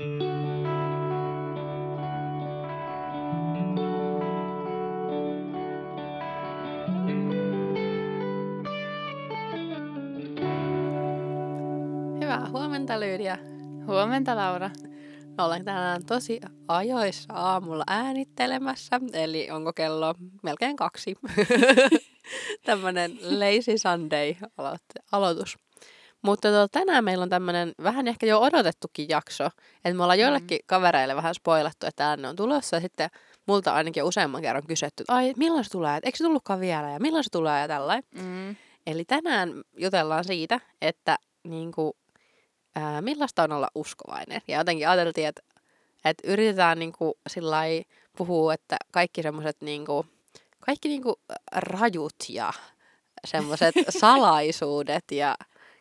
Hyvää huomenta Lyydia. Huomenta Laura. Me ollaan tänään tosi ajoissa aamulla äänittelemässä, eli onko kello melkein kaksi. Tämmönen Lazy Sunday aloit- aloitus. Mutta tota, tänään meillä on tämmönen vähän ehkä jo odotettukin jakso, että me ollaan Mm. joillekin kavereille vähän spoilattu, että tänne on tulossa ja sitten multa ainakin useamman kerran kysytty, että ai milloin se tulee, et eikö se tullutkaan vielä ja milloin se tulee ja tällainen. Mm. Eli tänään jutellaan siitä, että niinku, ää, millaista on olla uskovainen. Ja jotenkin ajateltiin, että, että yritetään niinku sillai puhua, että kaikki semmoiset niinku, kaikki niinku rajut ja semmoiset salaisuudet ja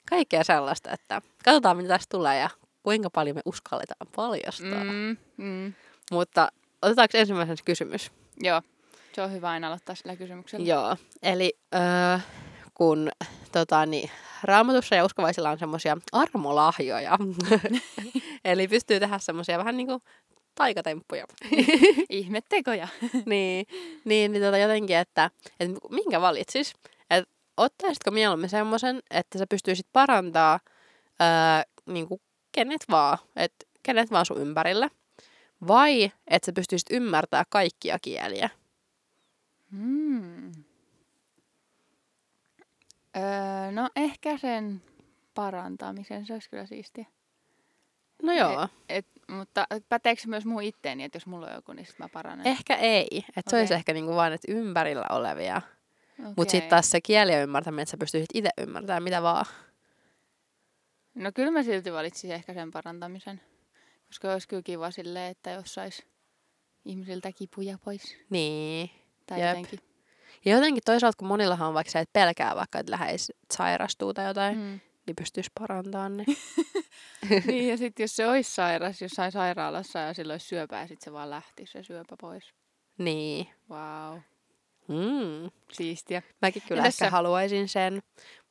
kaikkea sellaista, että katsotaan mitä tästä tulee ja kuinka paljon me uskalletaan paljastaa. Mm. Mm. Mutta otetaanko ensimmäisen kysymys? Joo, se on hyvä aina aloittaa sillä kysymyksellä. Joo, eli öö, kun tota, niin, raamatussa ja uskovaisilla on semmoisia armolahjoja, eli pystyy tehdä semmoisia vähän niin kuin taikatemppuja, Ihmettekoja. niin, niin, niin tota, jotenkin, että, että minkä valitsis? Ottaisitko mieluummin semmoisen, että sä pystyisit parantaa öö, niin kuin kenet vaan, että kenet vaan sun ympärillä, vai että sä pystyisit ymmärtää kaikkia kieliä? Mm. Öö, no ehkä sen parantamisen, se olisi kyllä siistiä. No joo. Et, mutta päteekö se myös muu itteeni, että jos mulla on joku, niin sit mä paranen? Ehkä ei. Että se olisi ehkä niinku vaan että ympärillä olevia. Okei. Mutta sitten taas se kielien ymmärtäminen, että sä pystyisit itse ymmärtämään mitä vaan. No kyllä mä silti valitsisin ehkä sen parantamisen. Koska olisi kyllä kiva silleen, että jos sais ihmisiltä kipuja pois. Niin. Tai Jep. jotenkin. Ja jotenkin toisaalta, kun monillahan on vaikka se, että pelkää vaikka, että läheis sairastuu tai jotain, mm. Niin pystyisi parantamaan ne. niin, ja sitten jos se olisi sairas jossain sairaalassa ja sillä olisi syöpää, sitten se vaan lähti se syöpä pois. niin. Wow. Mm. Siistiä. Mäkin kyllä Entäs ehkä sä? haluaisin sen.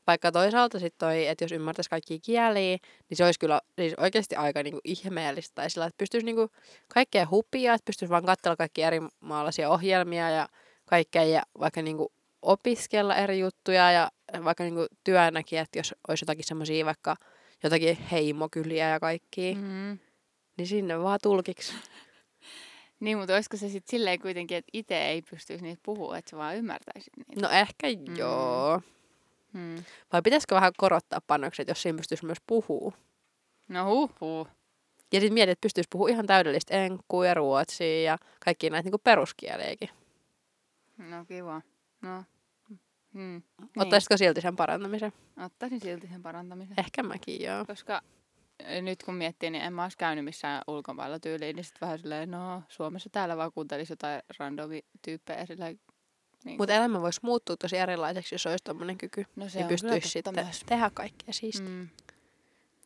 Vaikka toisaalta sitten toi, että jos ymmärtäisi kaikkia kieliä, niin se olisi kyllä siis oikeasti aika niinku ihmeellistä. Tai sillä, että pystyisi niinku kaikkea hupia, että pystyisi vaan katsella kaikkia eri maalaisia ohjelmia ja kaikkea ja vaikka niinku opiskella eri juttuja ja vaikka niinku työnäkin, että jos olisi jotakin semmoisia vaikka jotakin heimokyliä ja kaikkia, mm. Mm. niin sinne vaan tulkiksi. Niin, mutta olisiko se sitten silleen kuitenkin, että itse ei pystyisi niitä puhua, että sä vaan ymmärtäisit niitä? No ehkä Mm. joo. Hmm. Vai pitäisikö vähän korottaa panokset, jos siinä pystyisi myös puhua? No huh, huh. Ja sitten mietit, että pystyisi puhua ihan täydellistä enkkua ja ruotsia ja kaikki näitä niinku peruskieliäkin. No kiva. No. Hmm. Niin. Ottaisitko silti sen parantamisen? Ottaisin silti sen parantamisen. Ehkä mäkin joo. Koska nyt kun miettii, niin en mä olisi käynyt missään ulkomailla tyyliin, niin sitten vähän silleen, no Suomessa täällä vaan kuuntelisi jotain randomi tyyppejä silleen. Niin Mutta elämä voisi muuttua tosi erilaiseksi, jos olisi tommonen kyky. no se kyllä pystyisi sitten myös. tehdä kaikkea siistiä. Mm. Mm.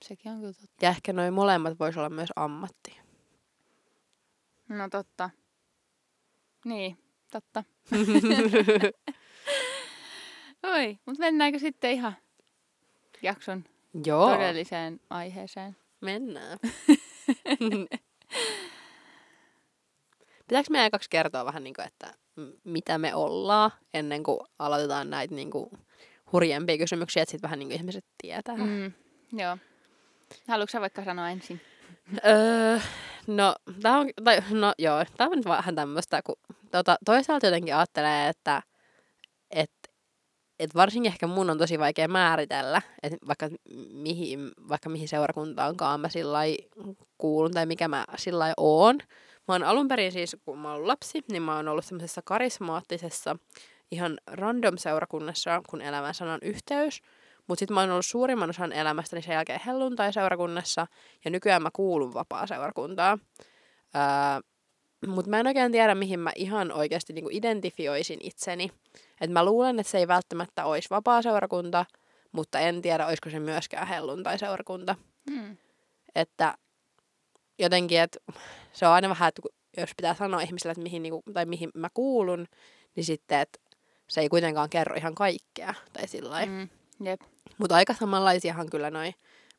Sekin on kyllä totta. Ja ehkä noin molemmat voisi olla myös ammatti. No totta. Niin, totta. Oi, mutta mennäänkö sitten ihan jakson joo, todelliseen aiheeseen? mennään. Pitääkö meidän kaksi kertoa vähän, niin kuin, että mitä me ollaan ennen kuin aloitetaan näitä niin kuin, hurjempia kysymyksiä, että sitten vähän niin kuin ihmiset tietää. Mm. Joo. Haluatko sä vaikka sanoa ensin? Öö, no, tää on, tai, no joo, tää on nyt vähän tämmöistä, kun tota, toisaalta jotenkin ajattelee, että et, et varsinkin ehkä mun on tosi vaikea määritellä, että vaikka mihin, vaikka mihin seurakuntaankaan mä sillä kuulun tai mikä mä sillä oon. Mä oon alun perin siis, kun mä oon lapsi, niin mä oon ollut semmoisessa karismaattisessa ihan random seurakunnassa, kun elämän sanan yhteys. Mutta sitten mä oon ollut suurimman osan elämästäni sen jälkeen helluntai-seurakunnassa, ja nykyään mä kuulun vapaa-seurakuntaan. Öö, Mutta mä en oikein tiedä, mihin mä ihan oikeasti niinku identifioisin itseni. Et mä luulen, että se ei välttämättä olisi vapaa-seurakunta, mutta en tiedä, olisiko se myöskään helluntai-seurakunta. Mm. Että jotenkin, että se on aina vähän, että jos pitää sanoa ihmisille, että mihin, niinku, tai mihin mä kuulun, niin sitten, että se ei kuitenkaan kerro ihan kaikkea. Tai sillä. Mm. Jep. Mutta aika samanlaisiahan kyllä noi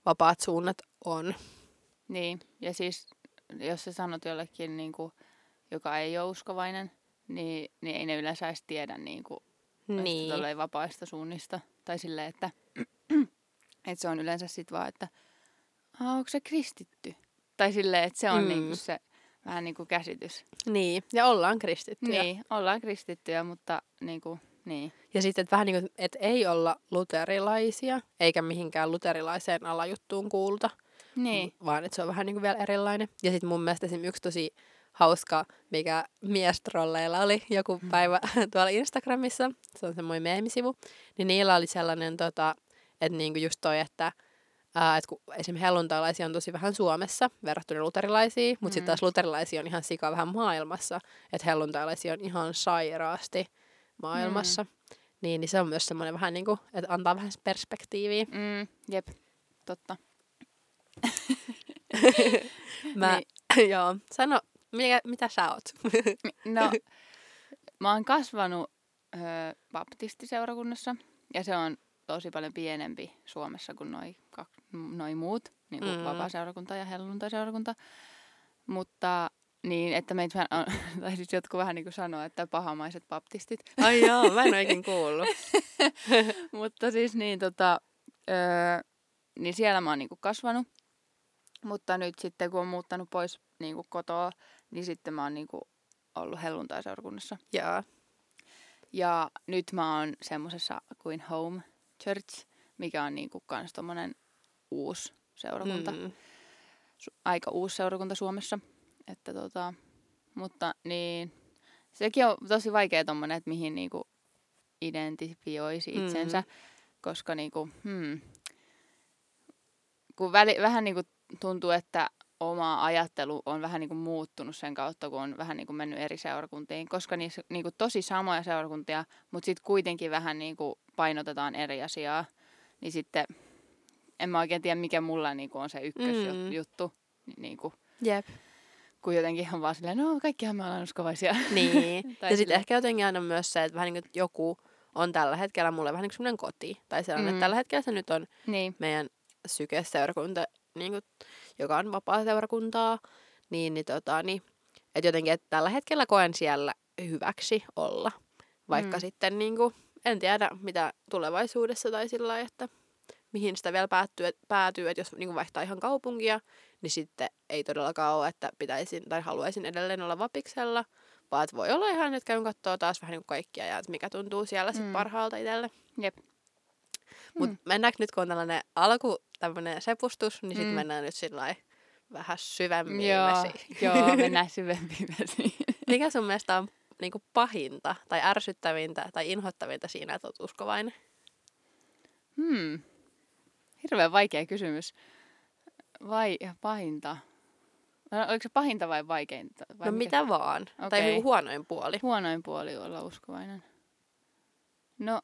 vapaat suunnat on. Niin, ja siis jos sä sanot jollekin, niin kuin, joka ei ole uskovainen, niin, niin ei ne yleensä edes tiedä niin kuin, Niin. vapaista suunnista. Tai silleen, että, että se on yleensä sit vaan, että "Aa, onko se kristitty? Tai silleen, että se on Mm. mm. niin kuin se vähän niin kuin käsitys. Niin, ja ollaan kristittyjä. Niin, ollaan kristittyjä, mutta niin kuin, niin. Ja sitten, että vähän niin kuin, että ei olla luterilaisia, eikä mihinkään luterilaiseen alajuttuun kuuluta, Niin. vaan että se on vähän niin kuin vielä erilainen. Ja sitten mun mielestä esim. yksi tosi hauska, mikä miestrolleilla oli joku päivä tuolla Instagramissa, se on semmoinen meemisivu, niin niillä oli sellainen, tota, että niinku just toi, että Ää, et kun esimerkiksi helluntailaisia on tosi vähän Suomessa verrattuna luterilaisiin, mutta sitten Mm. taas luterilaisia on ihan sika vähän maailmassa, että helluntailaisia on ihan sairaasti maailmassa. Niin, niin se on myös semmoinen vähän niin kuin, että antaa vähän perspektiiviä. Mm, jep, totta. Mä, Niin. joo, sano, mikä, mitä sä oot? No, mä oon kasvanut ö, baptistiseurakunnassa ja se on tosi paljon pienempi Suomessa kuin noi, kak- noi muut, niin kuin Mm. vapaaseurakunta ja helluntaiseurakunta. Mutta niin, että meitä on, tai siis jotkut vähän niin kuin sanoo, että pahamaiset baptistit. Ai joo, mä en oikein kuullut. Mutta siis niin, tota, öö, niin siellä mä oon niinku kasvanut. Mutta nyt sitten kun on muuttanut pois niinku kotoa, niin sitten mä oon niinku ollut helluntaiseurakunnassa. Joo. Ja nyt mä oon semmosessa kuin Home Church, mikä on niinku kans tommonen uusi seurakunta. Mm. Mm. Su- aika uusi seurakunta Suomessa. Että tota, mutta niin, sekin on tosi vaikea tommonen, että mihin niinku identifioisi itsensä, Mm. koska niinku, hmm, kun väli, vähän niinku tuntuu, että oma ajattelu on vähän niinku muuttunut sen kautta, kun on vähän niinku mennyt eri seurakuntiin, koska niissä niinku tosi samoja seurakuntia, mutta sitten kuitenkin vähän niinku painotetaan eri asiaa, niin sitten en mä oikein tiedä, mikä mulla niinku on se ykkösjuttu, Mm. juttu, niinku, Jep. kun jotenkin on vaan silleen, no kaikkihan me ollaan uskovaisia. Niin. Ja sitten ehkä jotenkin aina myös se, että vähän niin kuin joku on tällä hetkellä mulle vähän niin kuin semmoinen koti. Tai sellainen. Mm. että tällä hetkellä se nyt on niin, meidän sykeseurakunta, niin kuin, joka on vapaa-seurakuntaa. Niin, niin, tota, niin että jotenkin, että tällä hetkellä koen siellä hyväksi olla. Vaikka mm. Sitten niin kuin, en tiedä, mitä tulevaisuudessa tai sillä lailla, että mihin sitä vielä päättyy, et, päätyy, että jos niin kuin vaihtaa ihan kaupunkia, niin sitten ei todellakaan ole, että pitäisin tai haluaisin edelleen olla vapiksella, vaan että voi olla ihan, että käyn katsoa taas vähän niin kuin kaikkia ja että mikä tuntuu siellä Mm. parhaalta itselle. jep. Mutta Mm. mennäänkö nyt, kun on tällainen alku, tämmöinen sepustus, niin sitten Mm. mennään nyt sillä vähän syvemmin Joo, vesiin. joo, mennään syvempiin vesiin. Mikä sun mielestä on niinku pahinta tai ärsyttävintä tai inhottavinta siinä, että oot uskovainen? Hmm. Hirveän vaikea kysymys. Vai pahinta? No, oliko se pahinta vai vaikeinta? Vai no mikä? mitä vaan. Tai Okei. niinku huonoin puoli. Huonoin puoli olla uskovainen. No,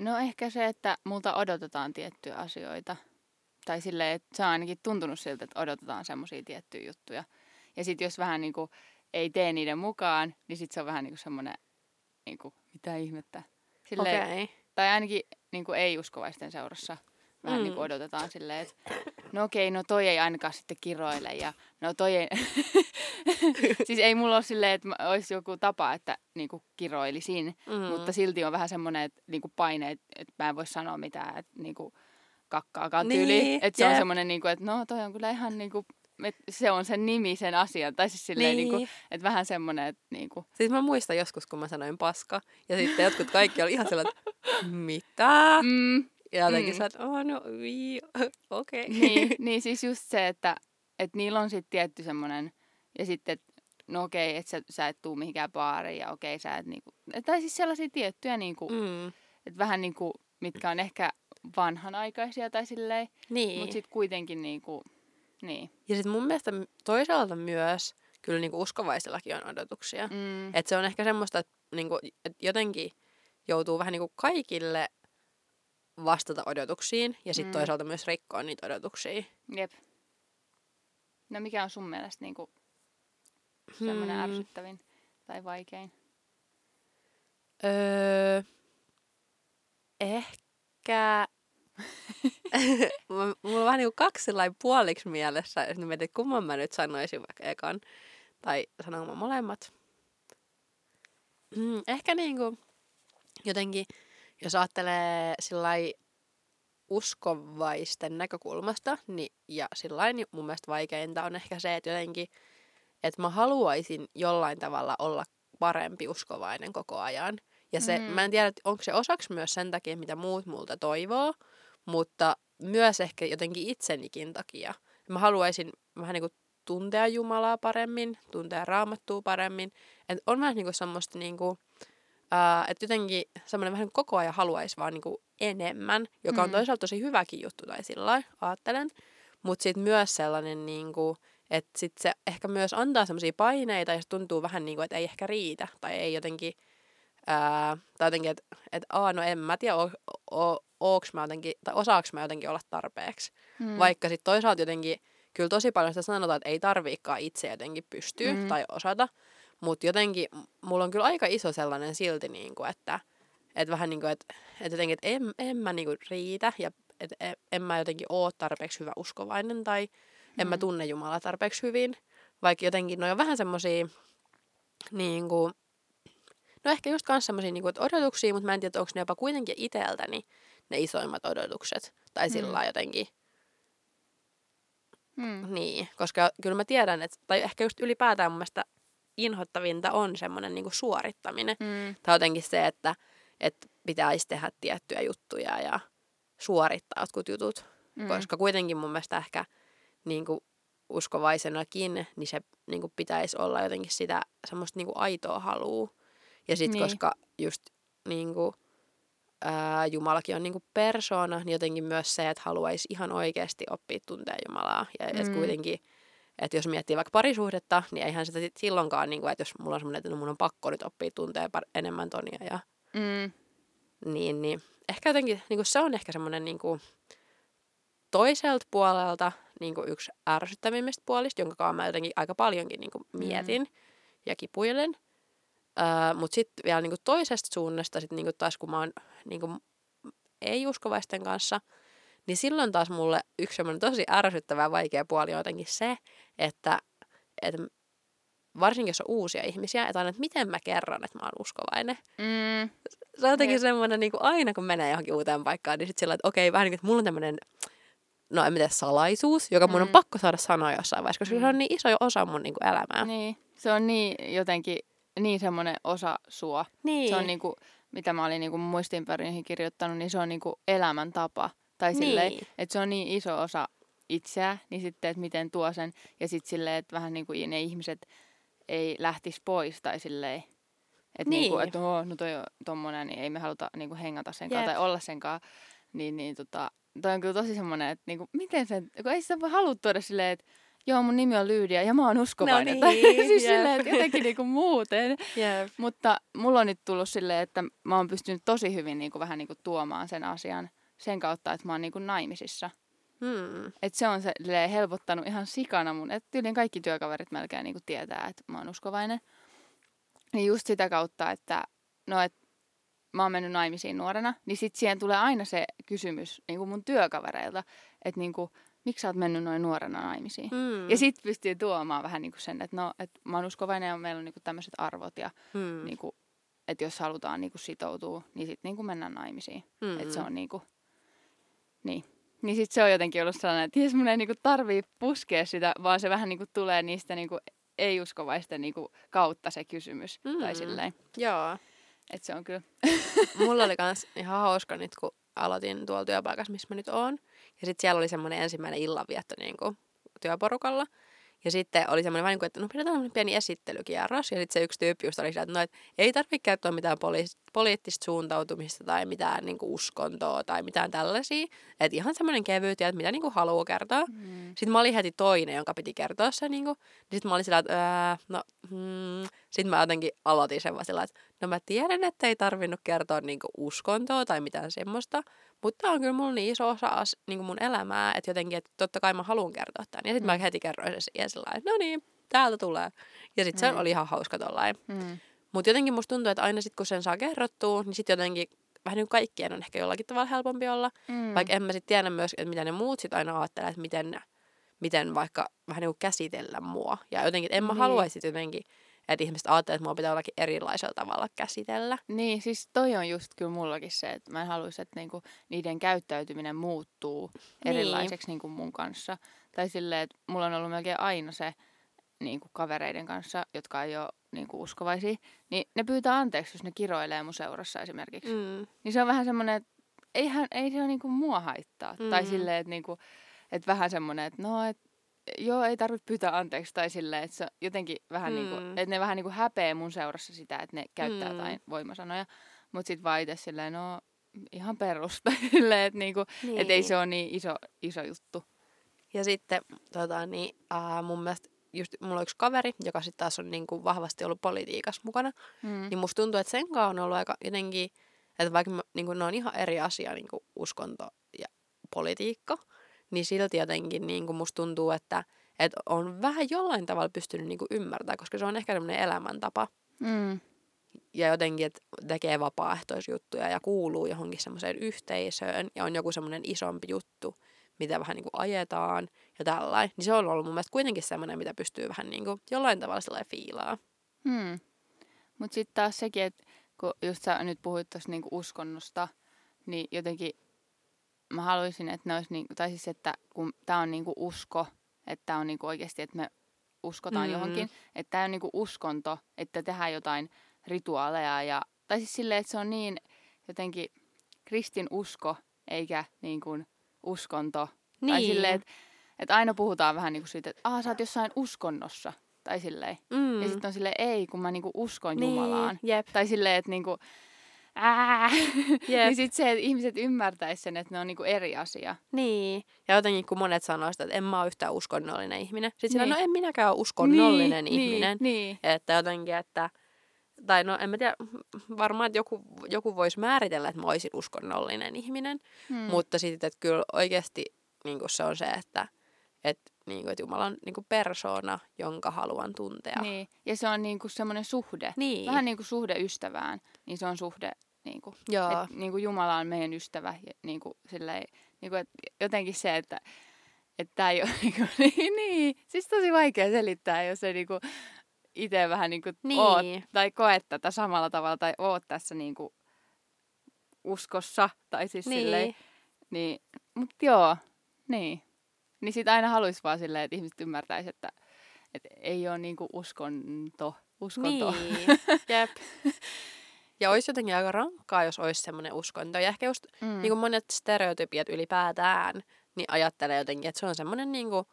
no ehkä se, että multa odotetaan tiettyjä asioita. Tai silleen, että se on ainakin tuntunut siltä, että odotetaan semmoisia tiettyjä juttuja. Ja sitten jos vähän niin kuin ei tee niiden mukaan, niin sitten se on vähän niin kuin semmoinen, niin kuin, mitä ihmettä. Silleen, Okei. Okay. tai ainakin niin kuin ei-uskovaisten seurassa vähän Mm. mm. niin kuin odotetaan silleen, että no okei, no toi ei ainakaan sitten kiroile ja no toi ei... siis ei mulla ole silleen, että olisi joku tapa, että niin kuin kiroilisin, Mm. mm. mutta silti on vähän semmoinen että, niin kuin paine, että, että mä en voi sanoa mitään, että niin kuin kakkaakaan Niin, tyyli. Että se on semmoinen, niin kuin, että no toi on kyllä ihan niin kuin, se on sen nimi, sen asian. Tai siis silleen, niin. Niin. niin kuin, että vähän semmoinen, että niin kuin, Siis mä muistan joskus, kun mä sanoin paska, ja sitten jotkut kaikki oli ihan sellainen, että mitä? mm, jotenkin Mm. sä, että oh, no, vii, okei. Okay. niin, niin siis just se, että, että niillä on sitten tietty semmoinen, ja sitten, että no okei, että sä, sä et tuu mihinkään baariin, ja okei, sä et niinku, tai siis sellaisia tiettyjä niinku, mm. Että vähän niinku, mitkä on ehkä vanhanaikaisia tai silleen, Niin. mutta sitten kuitenkin niinku, niin. Ja sitten mun mielestä toisaalta myös kyllä niinku uskovaisillakin on odotuksia. Mm. Mm, Et se on ehkä semmoista, että niinku, et jotenkin joutuu vähän niinku kaikille vastata odotuksiin ja sitten Mm. toisaalta myös rikkoa niitä odotuksia. jep. No mikä on sun mielestä niinku semmoinen Hmm. ärsyttävin tai vaikein? Öö, ehkä Mulla on vähän niinku kaksi sellainen puoliksi mielessä, että mietin, että kumman mä nyt sanoisin vaikka ekan. Tai sanonko mä molemmat. Mm, ehkä niinku jotenkin, jos ajattelee sillai uskovaisten näkökulmasta, niin, ja sillai, niin mun mielestä vaikeinta on ehkä se, että jotenkin, että mä haluaisin jollain tavalla olla parempi uskovainen koko ajan. Ja se, mm. mä en tiedä, onko se osaksi myös sen takia, mitä muut multa toivoo, mutta myös ehkä jotenkin itsenikin takia. Mä haluaisin vähän niin kuin tuntea Jumalaa paremmin, tuntea raamattua paremmin. Et on vähän niin kuin semmoista niin kuin, uh, että jotenkin semmoinen vähän koko ajan haluaisi vaan niin kuin enemmän, joka on mm. toisaalta tosi hyväkin juttu tai sillä ajattelen. Mutta sitten myös sellainen, niin kuin, että sit se ehkä myös antaa semmoisia paineita ja se tuntuu vähän niin kuin, että ei ehkä riitä tai ei jotenkin, ää, tai jotenkin, että et, aa, no en mä tiedä, o, o, ooks mä jotenkin, tai osaaks mä jotenkin olla tarpeeksi. Mm. Vaikka sitten toisaalta jotenkin, kyllä tosi paljon sitä sanotaan, että ei tarviikaan itse jotenkin pystyä mm. tai osata, mutta jotenkin mulla on kyllä aika iso sellainen silti, niin kuin, että et vähän niin kuin, että et jotenkin, että en, en mä niin kuin riitä ja että en, en mä jotenkin oo tarpeeksi hyvä uskovainen tai en mä mm. tunne Jumalaa tarpeeksi hyvin. Vaikka jotenkin ne on vähän semmosia niin kuin, no ehkä just kans semmosia niin kuin, odotuksia, mutta mä en tiedä, onko ne jopa kuitenkin iteltäni ne isoimmat odotukset. Tai mm. sillä jotenkin. Mm. Niin, koska kyllä mä tiedän, että, tai ehkä just ylipäätään mun mielestä inhottavinta on semmoinen niin suorittaminen. Mm. Tai jotenkin se, että, että pitäisi tehdä tiettyjä juttuja ja suorittaa jotkut jutut. Mm. Koska kuitenkin mun mielestä ehkä niin kuin uskovaisenakin, niin se niin kuin pitäisi olla jotenkin sitä semmoista niin kuin aitoa halua. Ja sitten niin. koska just niin kuin, ää, Jumalakin on niin kuin persoona, niin jotenkin myös se, että haluaisi ihan oikeasti oppia tuntea Jumalaa. Ja mm. että kuitenkin, että jos miettii vaikka parisuhdetta, niin eihän sitä silloinkaan, niin kuin, että jos mulla on semmoinen, että no mun on pakko nyt oppia tuntea enemmän Tonia ja mm. niin, niin ehkä jotenkin, niin kuin se on ehkä semmoinen niin kuin, toiselta puolelta niin kuin yksi ärsyttävimmistä puolista, jonka mä jotenkin aika paljonkin niin kuin mietin mm. ja kipuilen. Uh, Mutta sitten vielä niin kuin toisesta suunnasta, sit niin kuin taas kun mä oon niin kuin ei-uskovaisten kanssa, niin silloin taas mulle yksi semmoinen tosi ärsyttävä ja vaikea puoli on jotenkin se, että, että varsinkin jos on uusia ihmisiä, että aina, että miten mä kerron, että mä oon uskovainen. Mm. Se on jotenkin semmoinen, niin kuin aina kun menee johonkin uuteen paikkaan, niin sitten sillä että okei, vähän niin kuin, että mulla on tämmöinen no en tiedä, salaisuus, joka mun mm. on pakko saada sanoa jossain vaiheessa, koska mm. se on niin iso osa mun niin kuin, elämää. Niin, se on niin jotenkin, niin semmoinen osa sua. Niin. Se on niin kuin, mitä mä olin niin kuin muistinpäryihin kirjoittanut, niin se on niin kuin elämäntapa. Tai niin. silleen, että se on niin iso osa itseä, niin sitten, että miten tuo sen, ja sitten silleen, että vähän niin kuin ne ihmiset ei lähtisi pois, tai silleen, että niin. Niinku, että oh, no toi on tommonen, niin ei me haluta niinku hengata sen kanssa tai olla sen kanssa. Niin, niin tota, toi on kyllä tosi semmoinen, että niinku, miten se, kun ei sitä voi halua tuoda silleen, että joo, mun nimi on Lyydia ja mä oon uskovainen. No niin, siis yep. silleen, että jotenkin niinku muuten. Yep. Mutta mulla on nyt tullut silleen, että mä oon pystynyt tosi hyvin niinku vähän niinku tuomaan sen asian sen kautta, että mä oon niinku naimisissa. Hmm. Et se on se helpottanut ihan sikana mun, että yli kaikki työkaverit melkein niinku tietää, että mä oon uskovainen. Niin just sitä kautta, että no et mä oon mennyt naimisiin nuorena, niin sit siihen tulee aina se kysymys niin kuin mun työkavereilta, että niin kuin, miksi sä oot mennyt noin nuorena naimisiin? Mm. Ja sit pystyy tuomaan vähän niin kuin sen, että no, että mä oon uskovainen ja meillä on niin kuin tämmöiset arvot ja mm. niin kuin, että jos halutaan niin kuin sitoutua, niin sitten niin kuin mennään naimisiin. Mm. Että se on niin kuin, niin. Niin sit se on jotenkin ollut sellainen, että jes mun ei niinku tarvii puskea sitä, vaan se vähän niinku tulee niistä niinku ei-uskovaisten niinku kautta se kysymys. Mm. Tai silleen. Joo. Et se on kyllä. Mulla oli kans ihan hauska nyt, kun aloitin tuolla työpaikassa, missä mä nyt oon. Ja sitten siellä oli semmoinen ensimmäinen illanvietto niin kuin, työporukalla. Ja sitten oli semmoinen vain, niin että no pidetään pieni esittelykierros. Ja sitten se yksi tyyppi just oli että, no, että ei tarvitse käyttää mitään poli- poliittista suuntautumista tai mitään niin kuin uskontoa tai mitään tällaisia. Että ihan semmoinen kevyt ja että mitä niin kuin haluaa kertoa. Mm. Sitten mä olin heti toinen, jonka piti kertoa se. Niin kuin. Niin sitten mä olin sillä, että no, hmm. Sitten mä jotenkin aloitin sen vaan sillä, että no mä tiedän, että ei tarvinnut kertoa niin kuin uskontoa tai mitään semmoista. Mutta on kyllä mulla niin iso osa as, niin kuin mun elämää, että jotenkin, että totta kai mä haluan kertoa tämän. Ja sitten mm. mä heti kerroin sen siihen sillä että no niin, täältä tulee. Ja sitten mm. se oli ihan hauska tollain. Mm. Mutta jotenkin musta tuntuu, että aina sitten kun sen saa kerrottua, niin sitten jotenkin vähän niin kuin kaikkien on ehkä jollakin tavalla helpompi olla. Mm. Vaikka en mä sitten tiedä myös, että mitä ne muut sitten aina ajattelee, että miten, miten vaikka vähän niin kuin käsitellä mua. Ja jotenkin, että en mä Niin. haluaisi jotenkin, että ihmiset ajattelee, että mua pitää jollakin erilaisella tavalla käsitellä. Niin, siis toi on just kyllä mullakin se, että mä en haluaisi, että niinku niiden käyttäytyminen muuttuu Niin. erilaiseksi niinku mun kanssa. Tai silleen, että mulla on ollut melkein aina se niinku kavereiden kanssa, jotka ei ole niinku uskovaisia, niin ne pyytää anteeksi, jos ne kiroilee mun seurassa esimerkiksi. Mm. Niin se on vähän semmoinen, että eihän, ei se ole niinku mua haittaa. Mm. Tai silleen, että niinku, et vähän semmoinen, että no, et, joo, ei tarvitse pyytää anteeksi. Tai silleen, että se jotenkin vähän mm. niinku, Mm. että ne vähän niinku häpeä mun seurassa sitä, että ne käyttää Mm. jotain voimasanoja. Mutta sitten vaan itse silleen, no ihan perusta. silleen, että niinku, Niin. et ei se ole niin iso, iso juttu. Ja sitten tota, niin, äh, mun mielestä just mulla on yksi kaveri, joka sitten taas on niin kuin vahvasti ollut politiikassa mukana. Mm. Niin musta tuntuu, että sen kanssa on ollut aika jotenkin, että vaikka mä, niin kuin ne on ihan eri asia, niin kuin uskonto ja politiikka, niin silti jotenkin niin kuin musta tuntuu, että, että on vähän jollain tavalla pystynyt niin kuin ymmärtämään, koska se on ehkä semmoinen elämäntapa. Mm. Ja jotenkin, että tekee vapaaehtoisjuttuja ja kuuluu johonkin semmoiseen yhteisöön ja on joku semmoinen isompi juttu, mitä vähän niin kuin ajetaan ja tällainen. Niin se on ollut mun mielestä kuitenkin semmoinen, mitä pystyy vähän niin kuin jollain tavalla sellainen fiilaa. Hmm. Mutta sitten taas sekin, että kun just sä nyt puhuit tuosta niinku uskonnosta, niin jotenkin mä haluaisin, että ne olisi, niinku, tai siis että kun tämä on niinku usko, että tämä on niinku oikeasti, että me uskotaan Mm. johonkin, että tämä on niinku uskonto, että tehdään jotain rituaaleja, ja, tai siis silleen, että se on niin jotenkin kristin usko, eikä niin kuin uskonto. Niin. Tai silleen, että, että aina puhutaan vähän niin kuin siitä, että aah, sä oot jossain uskonnossa, tai silleen. mm. Ja sitten on silleen, ei, kun mä niinku uskon niin, Jumalaan. Jep. Tai silleen, että niinku, ää, Jep. niin sitten se, että ihmiset ymmärtäis sen, että ne on niinku eri asia. Niin. Ja jotenkin kun monet sanoo sitä, että en mä ole yhtään uskonnollinen ihminen. Sitten niin. No en minäkään ole uskonnollinen niin, ihminen. Niin, niin. Että jotenkin, että tai no en mä tiedä, varmaan, että joku, joku voisi määritellä, että mä olisin uskonnollinen ihminen. Hmm. Mutta sitten, että kyllä oikeasti niin se on se, että, että, niin kuin, että Jumala on niin kuin persoona, jonka haluan tuntea. Niin. Ja se on niinku semmoinen suhde. Niin. Vähän niin kuin suhde ystävään, niin se on suhde, niinku, Joo. että niinku Jumala on meidän ystävä. Ja niinku, silleen, niinku, et jotenkin se, että että tämä ei ole niinku, niin, niin, siis tosi vaikea selittää, jos ei niinku itse vähän niinku Niin. oot, tai koet tätä samalla tavalla, tai oot tässä niinku uskossa, tai siis niin. silleen, niin, mut joo, niin. Niin sit aina haluaisi vaan silleen, että ihmiset ymmärtäisi, että, että ei ole niinku uskonto, uskonto. Niin, jep. Ja olisi jotenkin aika rankkaa, jos olisi semmoinen uskonto. Ja ehkä just Mm. niin kuin monet stereotypiat ylipäätään, niin ajattelee jotenkin, että se on semmoinen, niin kuin,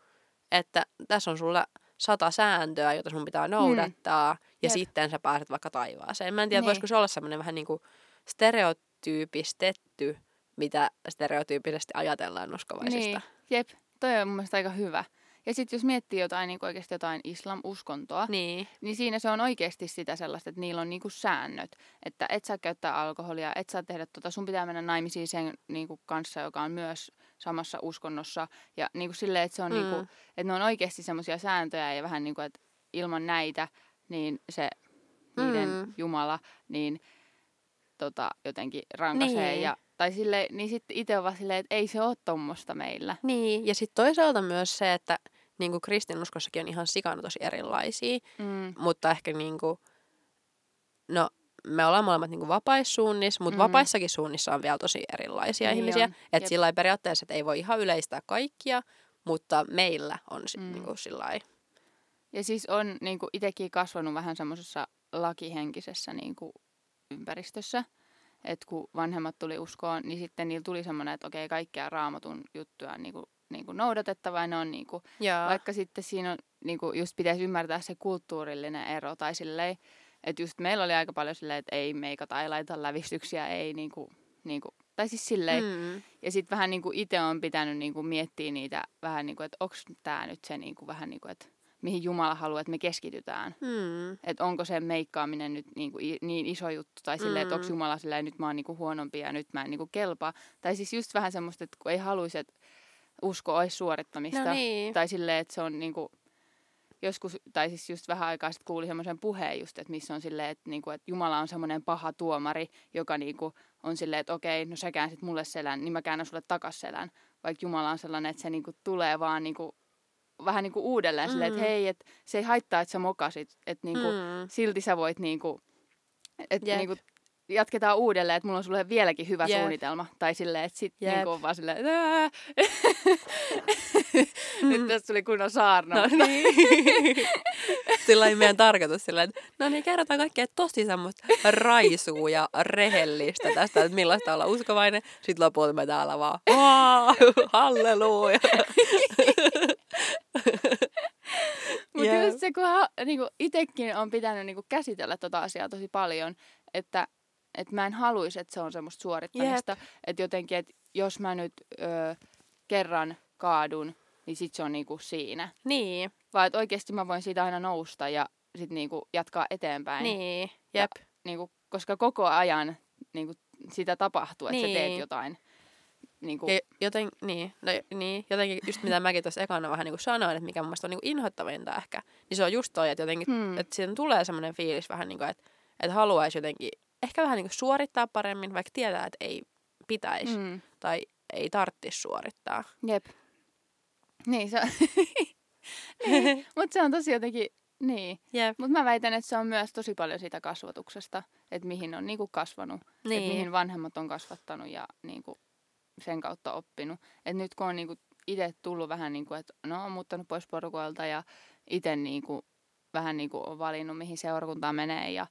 että tässä on sulla sata sääntöä, jota sun pitää noudattaa, mm. ja Jep. sitten sä pääset vaikka taivaaseen. Mä en tiedä, Niin. voisiko se olla semmoinen vähän niin kuin stereotyypistetty, mitä stereotyypisesti ajatellaan uskovaisista. Niin, jep, toi on mun mielestä aika hyvä. Ja sitten jos miettii jotain niin oikeasti jotain islam-uskontoa, niin. Niin. niin siinä se on oikeasti sitä sellaista, että niillä on niinku säännöt. Että et saa käyttää alkoholia, et saa tehdä tota, sun pitää mennä naimisiin sen niinku kanssa, joka on myös samassa uskonnossa. Ja niinku silleen, että se on Mm. niinku, että ne on oikeasti semmoisia sääntöjä ja vähän niinku, että ilman näitä, niin se niiden Mm. Jumala, niin tota, jotenkin rankaisee. Niin. Ja, tai sille, niin sitten itse on vaan silleen, että ei se ole tommosta meillä. Niin, ja sitten toisaalta myös se, että niin kuin kristinuskossakin on ihan sikana tosi erilaisia, Mm. mutta ehkä niin kuin, no me ollaan molemmat niin vapaissuunnissa, mutta Mhm. vapaissakin suunnissa on vielä tosi erilaisia Niin ihmisiä. Että sillä periaatteessa, että ei voi ihan yleistää kaikkia, mutta meillä on sitten Mm. mm. niin sillä. Ja siis on niin itsekin kasvanut vähän semmoisessa lakihenkisessä niin kuin ympäristössä. Että kun vanhemmat tuli uskoon, niin sitten niillä tuli semmoinen, että okei, kaikkea raamatun juttuja on niin kuin, niin kuin noudatettava. Ja ne on niin kuin, vaikka sitten siinä on, niin kuin just pitäisi ymmärtää se kulttuurillinen ero. Tai silleen, että just meillä oli aika paljon silleen, että ei meikata, ei laita lävistyksiä, ei niin kuin, niin kuin, tai siis silleen, mm, ja sitten vähän niin kuin itse on pitänyt niin kuin miettiä niitä vähän niin kuin, että onko tämä nyt se niin kuin vähän niin kuin, että mihin Jumala haluaa, että me keskitytään. mm, Että onko se meikkaaminen nyt niin, kuin niin iso juttu, tai silleen, että onko Mm. Jumala silleen, nyt mä oon niin kuin huonompi ja nyt mä en niin kuin kelpaa. Tai siis just vähän semmoista, että kun ei haluaisi, että usko olisi suorittamista. no niin. Tai silleen, että se on niin kuin, joskus, tai siis just vähän aikaa sitten kuuli semmoisen puheen just, että missä on silleen, että, niin kuin, että Jumala on semmoinen paha tuomari, joka niin kuin, on silleen, että okei, no sä käänsit mulle selän, niin mä käännän sulle takas selän. Vaikka Jumala on sellainen, että se niinku tulee vaan niinku, vähän niinku uudelleen mm. silleen, että hei, että se ei haittaa, että sä mokasit. Että niinku, Mm. silti sä voit niinku, että Jep. niinku, jatketaan uudelleen, että mulla on sulle vieläkin hyvä Jep. suunnitelma. Tai silleen, että sit Jep. niinku on vaan silleen, että "Ää." Nyt tästä tuli kunnon saarna. No niin. sillä ei meidän tarkoitus sillä, että no niin, kerrotaan kaikkea tosi semmoista raisua ja rehellistä tästä, että millaista olla uskovainen. Sitten lopulta me täällä vaan, halleluja. Mutta just se, kun ha, niinku, itekin on pitänyt niinku, käsitellä tota asiaa tosi paljon, että et mä en haluaisi, että se on semmoista suorittamista. Että jotenkin, että jos mä nyt ö, kerran kaadun, niin sit se on niinku siinä. Niin, Vaan että oikeasti mä voin siitä aina nousta ja sit niinku, jatkaa eteenpäin. niin, Ja- jep. Niinku, koska koko ajan niinku, sitä tapahtuu, että sä teet Niin. Niinku, Ja joten, niin, no, niin, jotenkin just mitä mäkin tuossa ekana vähän niin kuin sanoin, että mikä mun mielestä on niin kuin inhottavinta ehkä, niin se on just toi, että jotenkin, Hmm. hmm. että siinä tulee semmoinen fiilis vähän niin kuin, että, että haluaisi jotenkin ehkä vähän niin kuin suorittaa paremmin, vaikka tietää, että ei pitäisi mm, tai ei tarttisi suorittaa. jep. Niin, se niin, mutta se on tosi jotenkin, niin. Jep. Mutta mä väitän, että se on myös tosi paljon siitä kasvatuksesta, että mihin on niinku kasvanut, niin. että mihin vanhemmat on kasvattanut ja niinku sen kautta oppinut. Et nyt kun on niinku itse tullut vähän niin kuin, että no on muuttanut pois porukoilta ja itse niinku, vähän niinku on valinnut, mihin seurakuntaan menee ja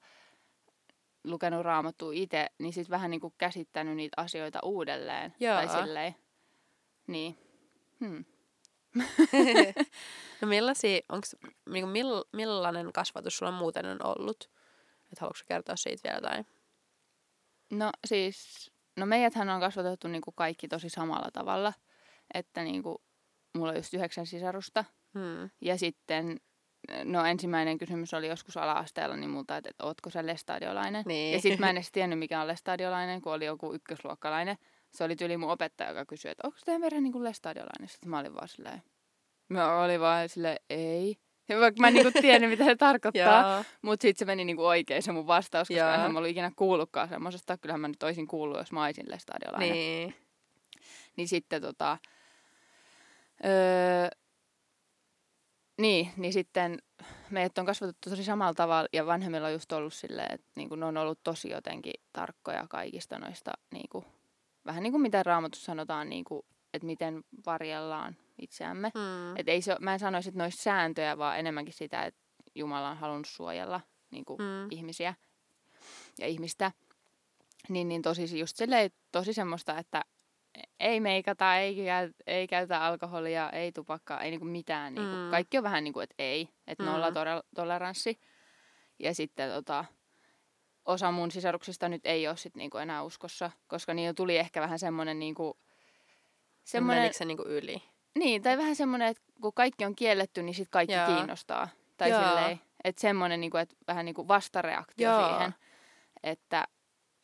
lukenut raamattua itse, niin sitten vähän niinku käsittänyt niitä asioita uudelleen. Joo. Tai silleen. Niin. Hmm. no millaisia, onks, niinku mill, millainen kasvatus sulla muuten on ollut? Että haluatko kertoa siitä vielä jotain? No siis, no meidäthän on kasvatettu niinku kaikki tosi samalla tavalla. Että niinku, mulla on just yhdeksän sisarusta. Hmm. Ja sitten, no ensimmäinen kysymys oli joskus ala-asteella, niin multa, että, että ootko sä lestadiolainen? Niin. Ja sitten mä en edes tiennyt, mikä on lestadiolainen, kun oli joku ykkösluokkalainen. Se oli tyyli mun opettaja, joka kysyi, että onko teidän perhe niin lestadiolainen? Sitten mä olin vaan silleen, mä olin vaan silleen, ei. Ja vaikka mä en niinku tiennyt, mitä se tarkoittaa. Mutta sitten se meni niinku oikein se mun vastaus, koska enhän mä ollut ikinä kuullutkaan semmosesta. Kyllähän mä nyt olisin kuullut, jos mä olisin lestadiolainen. Niin. Niin sitten tota... Öö, niin, niin sitten meidät on kasvatettu tosi samalla tavalla ja vanhemmilla on just ollut silleen, että niinku ne on ollut tosi jotenkin tarkkoja kaikista noista, niinku, vähän niin kuin mitä raamatussa sanotaan, niinku, että miten varjellaan itseämme. Hmm. Et ei se, mä en sanoisi, että ne olisi sääntöjä, vaan enemmänkin sitä, että Jumala on halunnut suojella niinku, Mm. ihmisiä ja ihmistä. Niin, niin tosi just silleen, tosi semmoista, että ei meikata, ei, ei käytä alkoholia, ei tupakkaa, ei niinku mitään. Niinku, Mm. Kaikki on vähän niin kuin, että ei, että Mm. nolla toleranssi. Ja sitten tota, osa mun sisaruksista nyt ei ole sit niinku enää uskossa, koska niillä tuli ehkä vähän semmoinen niinku, semmoinen, Menikö se niinku yli? Niin, tai vähän semmoinen, että kun kaikki on kielletty, niin sitten kaikki Joo. kiinnostaa. Tai Joo. silleen, että semmoinen niinku, että vähän niinku vastareaktio Joo. siihen. Että,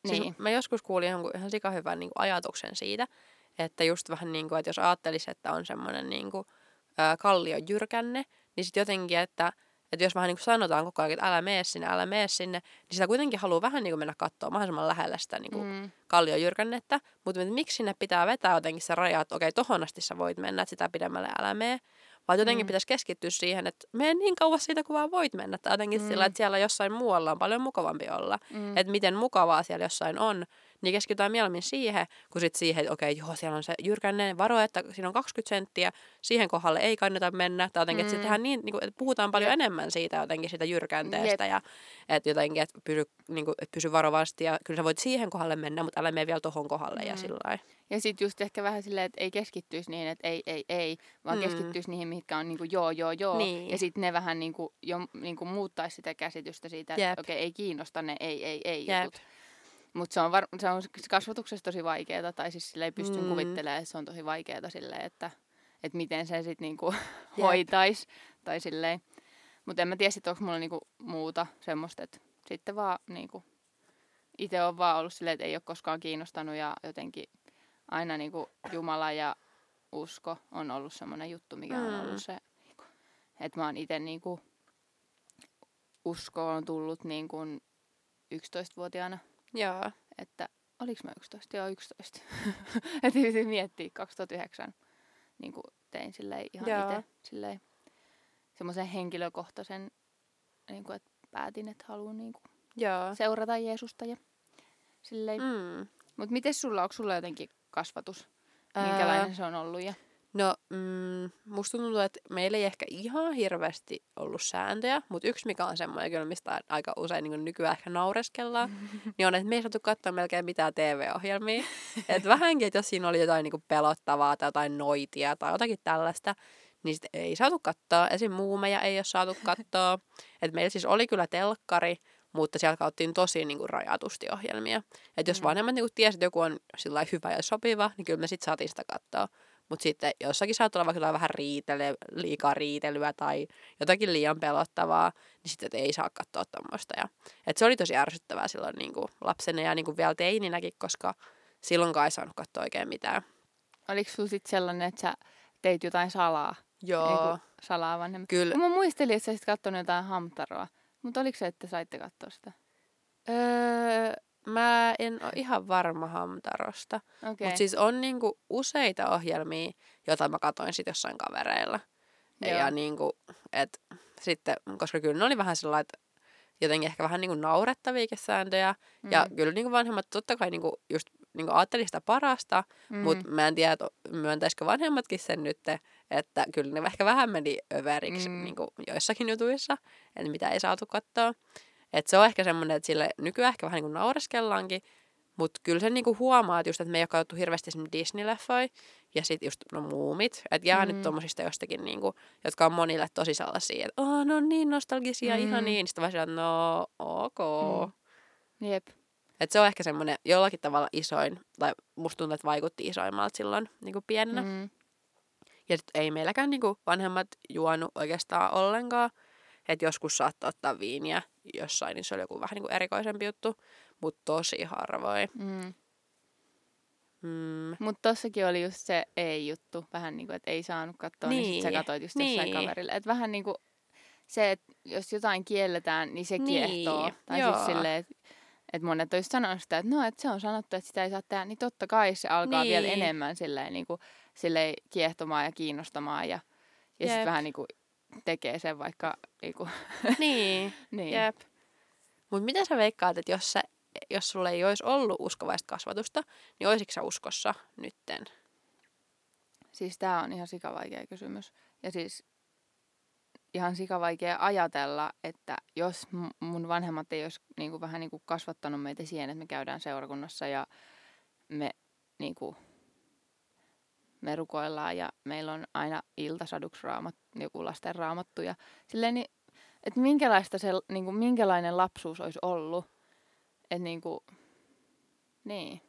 Siis niin. mä joskus kuulin jonkun ihan sikahyvän niin kuin ajatuksen siitä, että just vähän niin kuin, että jos ajattelisi, että on semmoinen niin kuin, ää, kallion jyrkänne, niin sitten jotenkin, että, että jos vähän niin kuin sanotaan koko ajan, että älä mene sinne, älä mene sinne, niin sitä kuitenkin haluaa vähän niin kuin mennä katsoa mahdollisimman lähellä sitä niin kuin Mm, kallion jyrkännettä, mutta miksi sinne pitää vetää jotenkin se raja, että okei, tohon asti sä voit mennä, että sitä pidemmälle älä mene, vaan jotenkin Mm. pitäisi keskittyä siihen, että mene niin kauas siitä, kun vaan voit mennä, tai jotenkin Mm. sillä, että siellä jossain muualla on paljon mukavampi olla. Mm, että miten mukavaa siellä jossain on, niin keskitytään mieluummin siihen, kun sit siihen, että okei, joo, siellä on se jyrkänne, varo, että siinä on 20 senttiä, siihen kohdalle ei kannata mennä, tai jotenkin, että Mm. mm. tehdään niin, niin kuin, että puhutaan paljon Jep. enemmän siitä jotenkin siitä jyrkänteestä, ja että jotenkin, että pysy, niin kuin, että pysy varovasti, ja kyllä sä voit siihen kohdalle mennä, mutta älä mene vielä tohon kohdalle, mm. ja sillä lailla. Ja sitten just ehkä vähän silleen, että ei keskittyisi niin, että ei, ei, ei, vaan Mm. keskittyisi niihin, mitkä on niinku joo, joo, joo. Niin. Ja sitten ne vähän niinku, jo, niinku muuttaisi sitä käsitystä siitä, että okei, ei kiinnosta ne ei, ei, ei Jep. jutut. Mutta se on, var, se on kasvatuksessa tosi vaikeaa, tai siis silleen pystyn Mm. mm. kuvittelemaan, että se on tosi vaikeaa silleen, että, että miten se sitten niinku hoitaisi. Tai silleen. Mutta en mä tiedä sit, onko mulla niinku muuta semmoista, että sitten vaan niinku, itse on vaan ollut silleen, että ei ole koskaan kiinnostanut ja jotenkin aina niinku Jumala ja usko on ollut semmoinen juttu, mikä on Mm. ollut se, niinku, että mä oon itse niinku, usko on tullut niinku 11-vuotiaana, Joo. että oliks mä 11? Joo, 11. että piti miettiä 2009. Niin kuin tein silleen ihan Joo. itse silleen semmoisen henkilökohtaisen, niin kuin, että päätin, että haluan niin kuin Joo. seurata Jeesusta ja silleen. Mm. Mutta miten sulla, onko sulla jotenkin kasvatus? Ää, Minkälainen se on ollut? Ja... No, mm, musta tuntuu, että meillä ei ehkä ihan hirveästi ollut sääntöjä, mutta yksi mikä on semmoinen kyllä, mistä aika usein niin nykyään ehkä naureskellaan, niin on, että me ei saatu katsoa melkein mitään TV-ohjelmia. että vähänkin, että jos siinä oli jotain niin pelottavaa tai jotain noitia tai jotakin tällaista, niin sit ei saatu katsoa. Esim. muumeja ei ole saatu katsoa. Et meillä siis oli kyllä telkkari, mutta siellä kauttiin tosi niin kuin, rajatusti ohjelmia. Et jos Mm. vanhemmat niin tiesi, että joku on sillä hyvä ja sopiva, niin kyllä me sitten saatiin sitä katsoa. Mutta sitten jossakin saattaa olla vaikka vähän riitele, liikaa riitelyä tai jotakin liian pelottavaa, niin sitten et ei saa katsoa tuommoista. Ja, et se oli tosi ärsyttävää silloin niin kuin lapsena ja niin kuin vielä teininäkin, koska silloinkaan ei saanut katsoa oikein mitään. Oliko sulla sitten sellainen, että sä teit jotain salaa? Joo, Niinku salaa vanhemmat? kyllä. Mä muistelin, että sä olisit katsonut jotain hamtaroa. Mutta oliko se, että saitte katsoa sitä? Öö, mä en ole ihan varma Hamtarosta. Okay. Mutta siis on niinku useita ohjelmia, joita mä katoin sit jossain kavereilla. Joo. Ja niinku, et sitten, koska kyllä ne oli vähän sellainen, että jotenkin ehkä vähän niinku naurettaviakin sääntöjä. Mm. Ja kyllä niinku vanhemmat totta kai niinku just niinku ajatteli sitä parasta, mm. mutta mä en tiedä, myöntäisikö vanhemmatkin sen nyt, että kyllä ne ehkä vähän meni överiksi mm. niinku joissakin jutuissa, että mitä ei saatu katsoa. Et se on ehkä semmoinen, että sille nykyään ehkä vähän niinku naureskellaankin, mutta kyllä sen niinku huomaa, että, just, että me ei ole katsottu hirveästi esimerkiksi Disney-leffoja ja sitten just no muumit, että jää mm. Nyt tuommoisista jostakin, niinku, jotka on monille tosi sellaisia, että oh, no niin nostalgisia, mm. ihan niin, sitten vaan sillä, no ok. Mm. Jep. Et se on ehkä semmoinen jollakin tavalla isoin, tai musta tuntuu, että vaikutti isoimmalta silloin niinku pienenä. Mm. Mm. Ja sit ei meilläkään niinku vanhemmat juonut oikeastaan ollenkaan. Että joskus saattoi ottaa viiniä jossain, niin se oli joku vähän niinku erikoisempi juttu. Mutta tosi harvoin. Mm. Mm. Mutta tossakin oli just se ei-juttu. Vähän niin kuin, että ei saanut katsoa, niin, niin sit sä Niin, katsoit just jossain niin. kaverille. Että vähän niin kuin se, että jos jotain kielletään, niin se Niin, kiehtoo. Tai joo. siis silleen, että et monet olisi sanonut sitä, että no, että se on sanottu, että sitä ei saa tehdä, niin totta kai se alkaa vielä Niin. enemmän silleen, niin kuin, silleen kiehtomaan ja kiinnostamaan ja, ja sitten vähän niin kuin tekee sen vaikka, niin, kuin, niin, niin. jep. Mutta mitä sä veikkaat, että jos, sä, jos sulla ei olisi ollut uskovaista kasvatusta, niin olisitko sä uskossa nytten? Siis tämä on ihan sikavaikea kysymys. Ja siis ihan sikavaikea ajatella, että jos mun vanhemmat ei olisi niinku vähän niinku kasvattanut meitä siihen, että me käydään seurakunnassa ja me, niinku, me rukoillaan ja meillä on aina iltasaduksi raamat, joku lasten raamattu. Ja silleen, niin, että minkälaista se, niinku, minkälainen lapsuus olisi ollut. Että niinku, niin.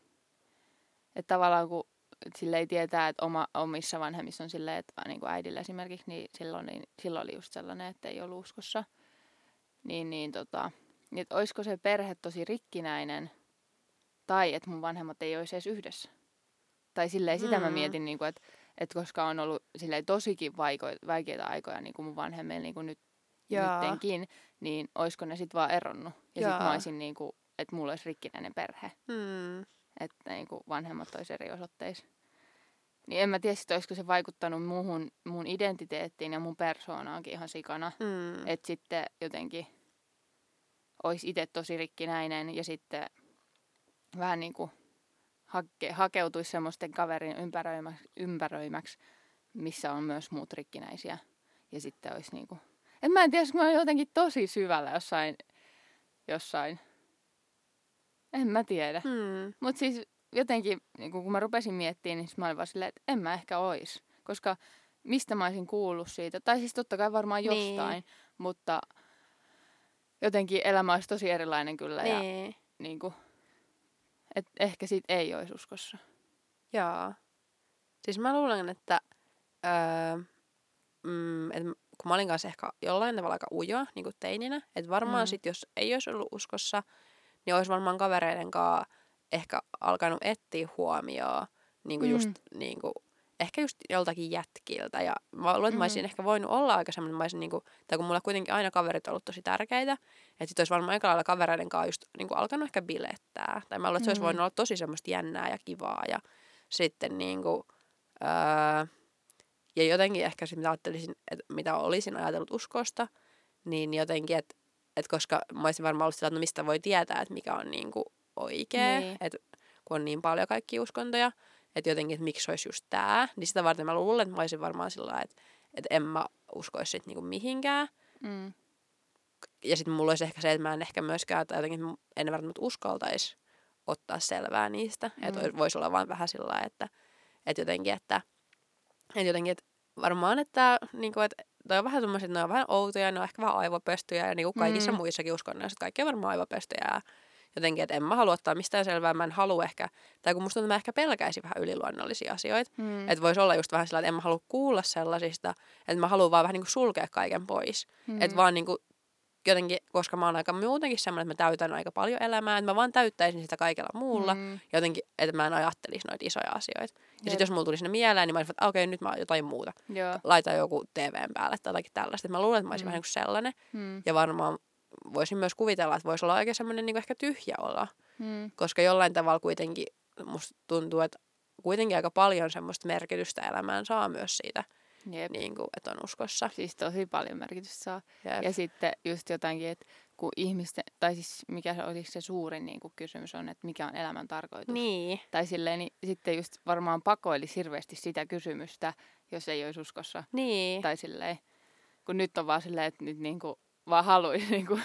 Että tavallaan kun sille ei tietää, että oma, omissa vanhemmissa on silleen, että niin kuin äidillä esimerkiksi, niin silloin, niin silloin oli just sellainen, että ei ollut uskossa. Niin, niin tota, niin olisiko se perhe tosi rikkinäinen, tai että mun vanhemmat ei olisi edes yhdessä. Tai silleen sitä mä Mm. mietin, niin kuin, että, että koska on ollut silleen tosikin vaiko, vaikeita aikoja niin kuin mun vanhemmilla niin kuin nyt, nyttenkin, niin olisiko ne sitten vaan eronnut. Ja sitten mä olisin, niin kuin, että mulla olisi rikkinäinen perhe Hmm. että niin kuin vanhemmat olisi eri osoitteissa. Niin en mä tiedä, sit olisiko se vaikuttanut muuhun, mun identiteettiin ja mun persoonaankin ihan sikana. Hmm. Että sitten jotenkin olisi itse tosi rikkinäinen ja sitten vähän niin kuin hake, hakeutuisi semmoisten kaverin ympäröimäksi, ympäröimäksi, missä on myös muut rikkinäisiä. Ja sitten olisi niin kuin... En mä en tiedä, mä oon jotenkin tosi syvällä jossain, jossain. En mä tiedä. Hmm. Mutta siis jotenkin, niin kun mä rupesin miettimään, niin mä olin vaan silleen, että en mä ehkä ois. Koska mistä mä olisin kuullut siitä? Tai siis totta kai varmaan Niin. jostain, mutta jotenkin elämä olisi tosi erilainen kyllä. Ja Niin. niin kuin, et ehkä siitä ei olisi uskossa. Joo. Siis mä luulen, että, öö, mm, että kun mä olin kanssa ehkä jollain tavalla aika ujo niin kuin teininä, että varmaan Mm. mm. sit, jos ei olisi ollut uskossa, niin olisi varmaan kavereiden kanssa ehkä alkanut etsiä huomioon niin kuin Mm. just niin kuin, ehkä just joltakin jätkiltä. Ja mä luulen, että mä olisin Mm. ehkä voinut olla aika semmoinen, mä olisin niinku, tai kun mulla kuitenkin aina kaverit on ollut tosi tärkeitä, että sit olisi varmaan aika lailla kavereiden kanssa just niinku alkanut ehkä bilettää. Tai mä luulen, että se olisi voinut olla tosi semmoista jännää ja kivaa. Ja sitten niinku, öö, ja jotenkin ehkä sit mitä ajattelisin, että mitä olisin ajatellut uskosta, niin jotenkin, että et koska mä olisin varmaan ollut sillä, että no mistä voi tietää, että mikä on niinku oikea, Niin. että kun on niin paljon kaikkia uskontoja, että jotenkin, että miksi olisi just tää, niin sitä varten mä luulen, että mä olisin varmaan sillä että, että en mä uskoisi sit niinku mihinkään. Mm. Ja sitten mulla olisi ehkä se, että mä en ehkä myöskään, tai jotenkin en välttämättä uskaltaisi ottaa selvää niistä. Mm. Että voisi olla vaan vähän sillä että, että jotenkin, että, että jotenkin, että varmaan, että, niin kuin, että toi on vähän semmoiset, että ne on vähän outoja, ne on ehkä vähän aivopöstyjä, ja niin kuin kaikissa Mm. mm. muissakin uskonnoissa, että kaikki on varmaan aivopöstyjä, ja jotenkin, että en mä halua ottaa mistään selvää, mä en halua ehkä, tai kun musta tuntuu, että mä ehkä pelkäisin vähän yliluonnollisia asioita, Mm. että voisi olla just vähän sillä, että en mä halua kuulla sellaisista, että mä haluan vaan vähän niin kuin sulkea kaiken pois. Mm. Että vaan niin kuin, jotenkin, koska mä oon aika muutenkin semmoinen, että mä täytän aika paljon elämää, että mä vaan täyttäisin sitä kaikella muulla. Mm. Jotenkin, että mä en ajattelisi noita isoja asioita. Ja sitten jos mulla tulisi ne mieleen, niin mä olisin, että okei, nyt mä oon jotain muuta. Joo. Laitan joku TVn päälle tai jotakin tällaista. Et mä luulen, että mä olisin mm. vähän niin kuin sellainen. Mm. Ja varmaan voisin myös kuvitella, että voisi olla oikein semmoinen niin ehkä tyhjä olo. Mm. Koska jollain tavalla kuitenkin musta tuntuu, että kuitenkin aika paljon semmoista merkitystä elämään saa myös siitä, Jep. niin kuin, että on uskossa. Siis tosi paljon merkitystä saa. Jep. Ja sitten just jotainkin, että kun ihmisten, tai siis mikä se olisi se suurin niin kuin kysymys on, että mikä on elämän tarkoitus. Niin. Tai silleen, niin sitten just varmaan pakoilisi hirveästi sitä kysymystä, jos ei olisi uskossa. Niin. Tai silleen, kun nyt on vaan silleen, että nyt niin kuin vaan haluaisi niin kuin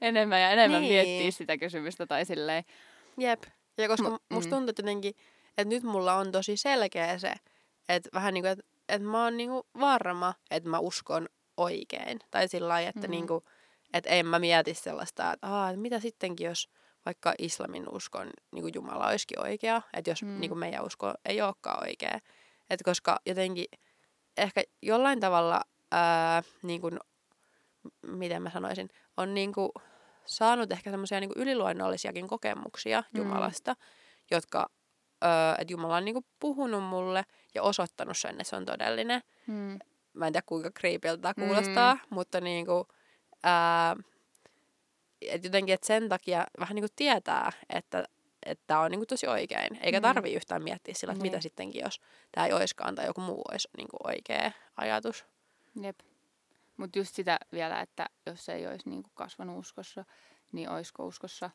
enemmän ja enemmän Niin. miettiä sitä kysymystä. Tai silleen, Jep. Ja koska mu- musta mm. tuntuu että jotenkin, että nyt mulla on tosi selkeä se, että vähän niin kuin, että, että mä oon niin kuin varma, että mä uskon oikein. Tai sillä lailla, että, Mm. niin kuin, että en mä mieti sellaista, että, Aa, että mitä sittenkin, jos vaikka islamin uskon niin kuin Jumala olisikin oikea, että jos Mm. niin kuin meidän usko ei olekaan oikea. Että koska jotenkin ehkä jollain tavalla, ää, niin kuin, m- miten mä sanoisin, on niin kuin saanut ehkä semmoisia niin yliluonnollisiakin kokemuksia Mm. Jumalasta, jotka, öö, että Jumala on niin kuin puhunut mulle ja osoittanut sen, että se on todellinen. mm, Mä en tiedä kuinka creepiltä tämä kuulostaa, mm. mutta niin kuin, ää, et jotenkin, että sen takia vähän niin kuin tietää, että että tämä on niin kuin tosi oikein. Eikä Mm. tarvii yhtään miettiä sillä, että Niin. mitä sittenkin, jos tämä ei oiskaan tai joku muu olisi niin kuin oikea ajatus. jep. Mutta just sitä vielä, että jos ei olisi niin kuin kasvanut uskossa, niin olisiko uskossa,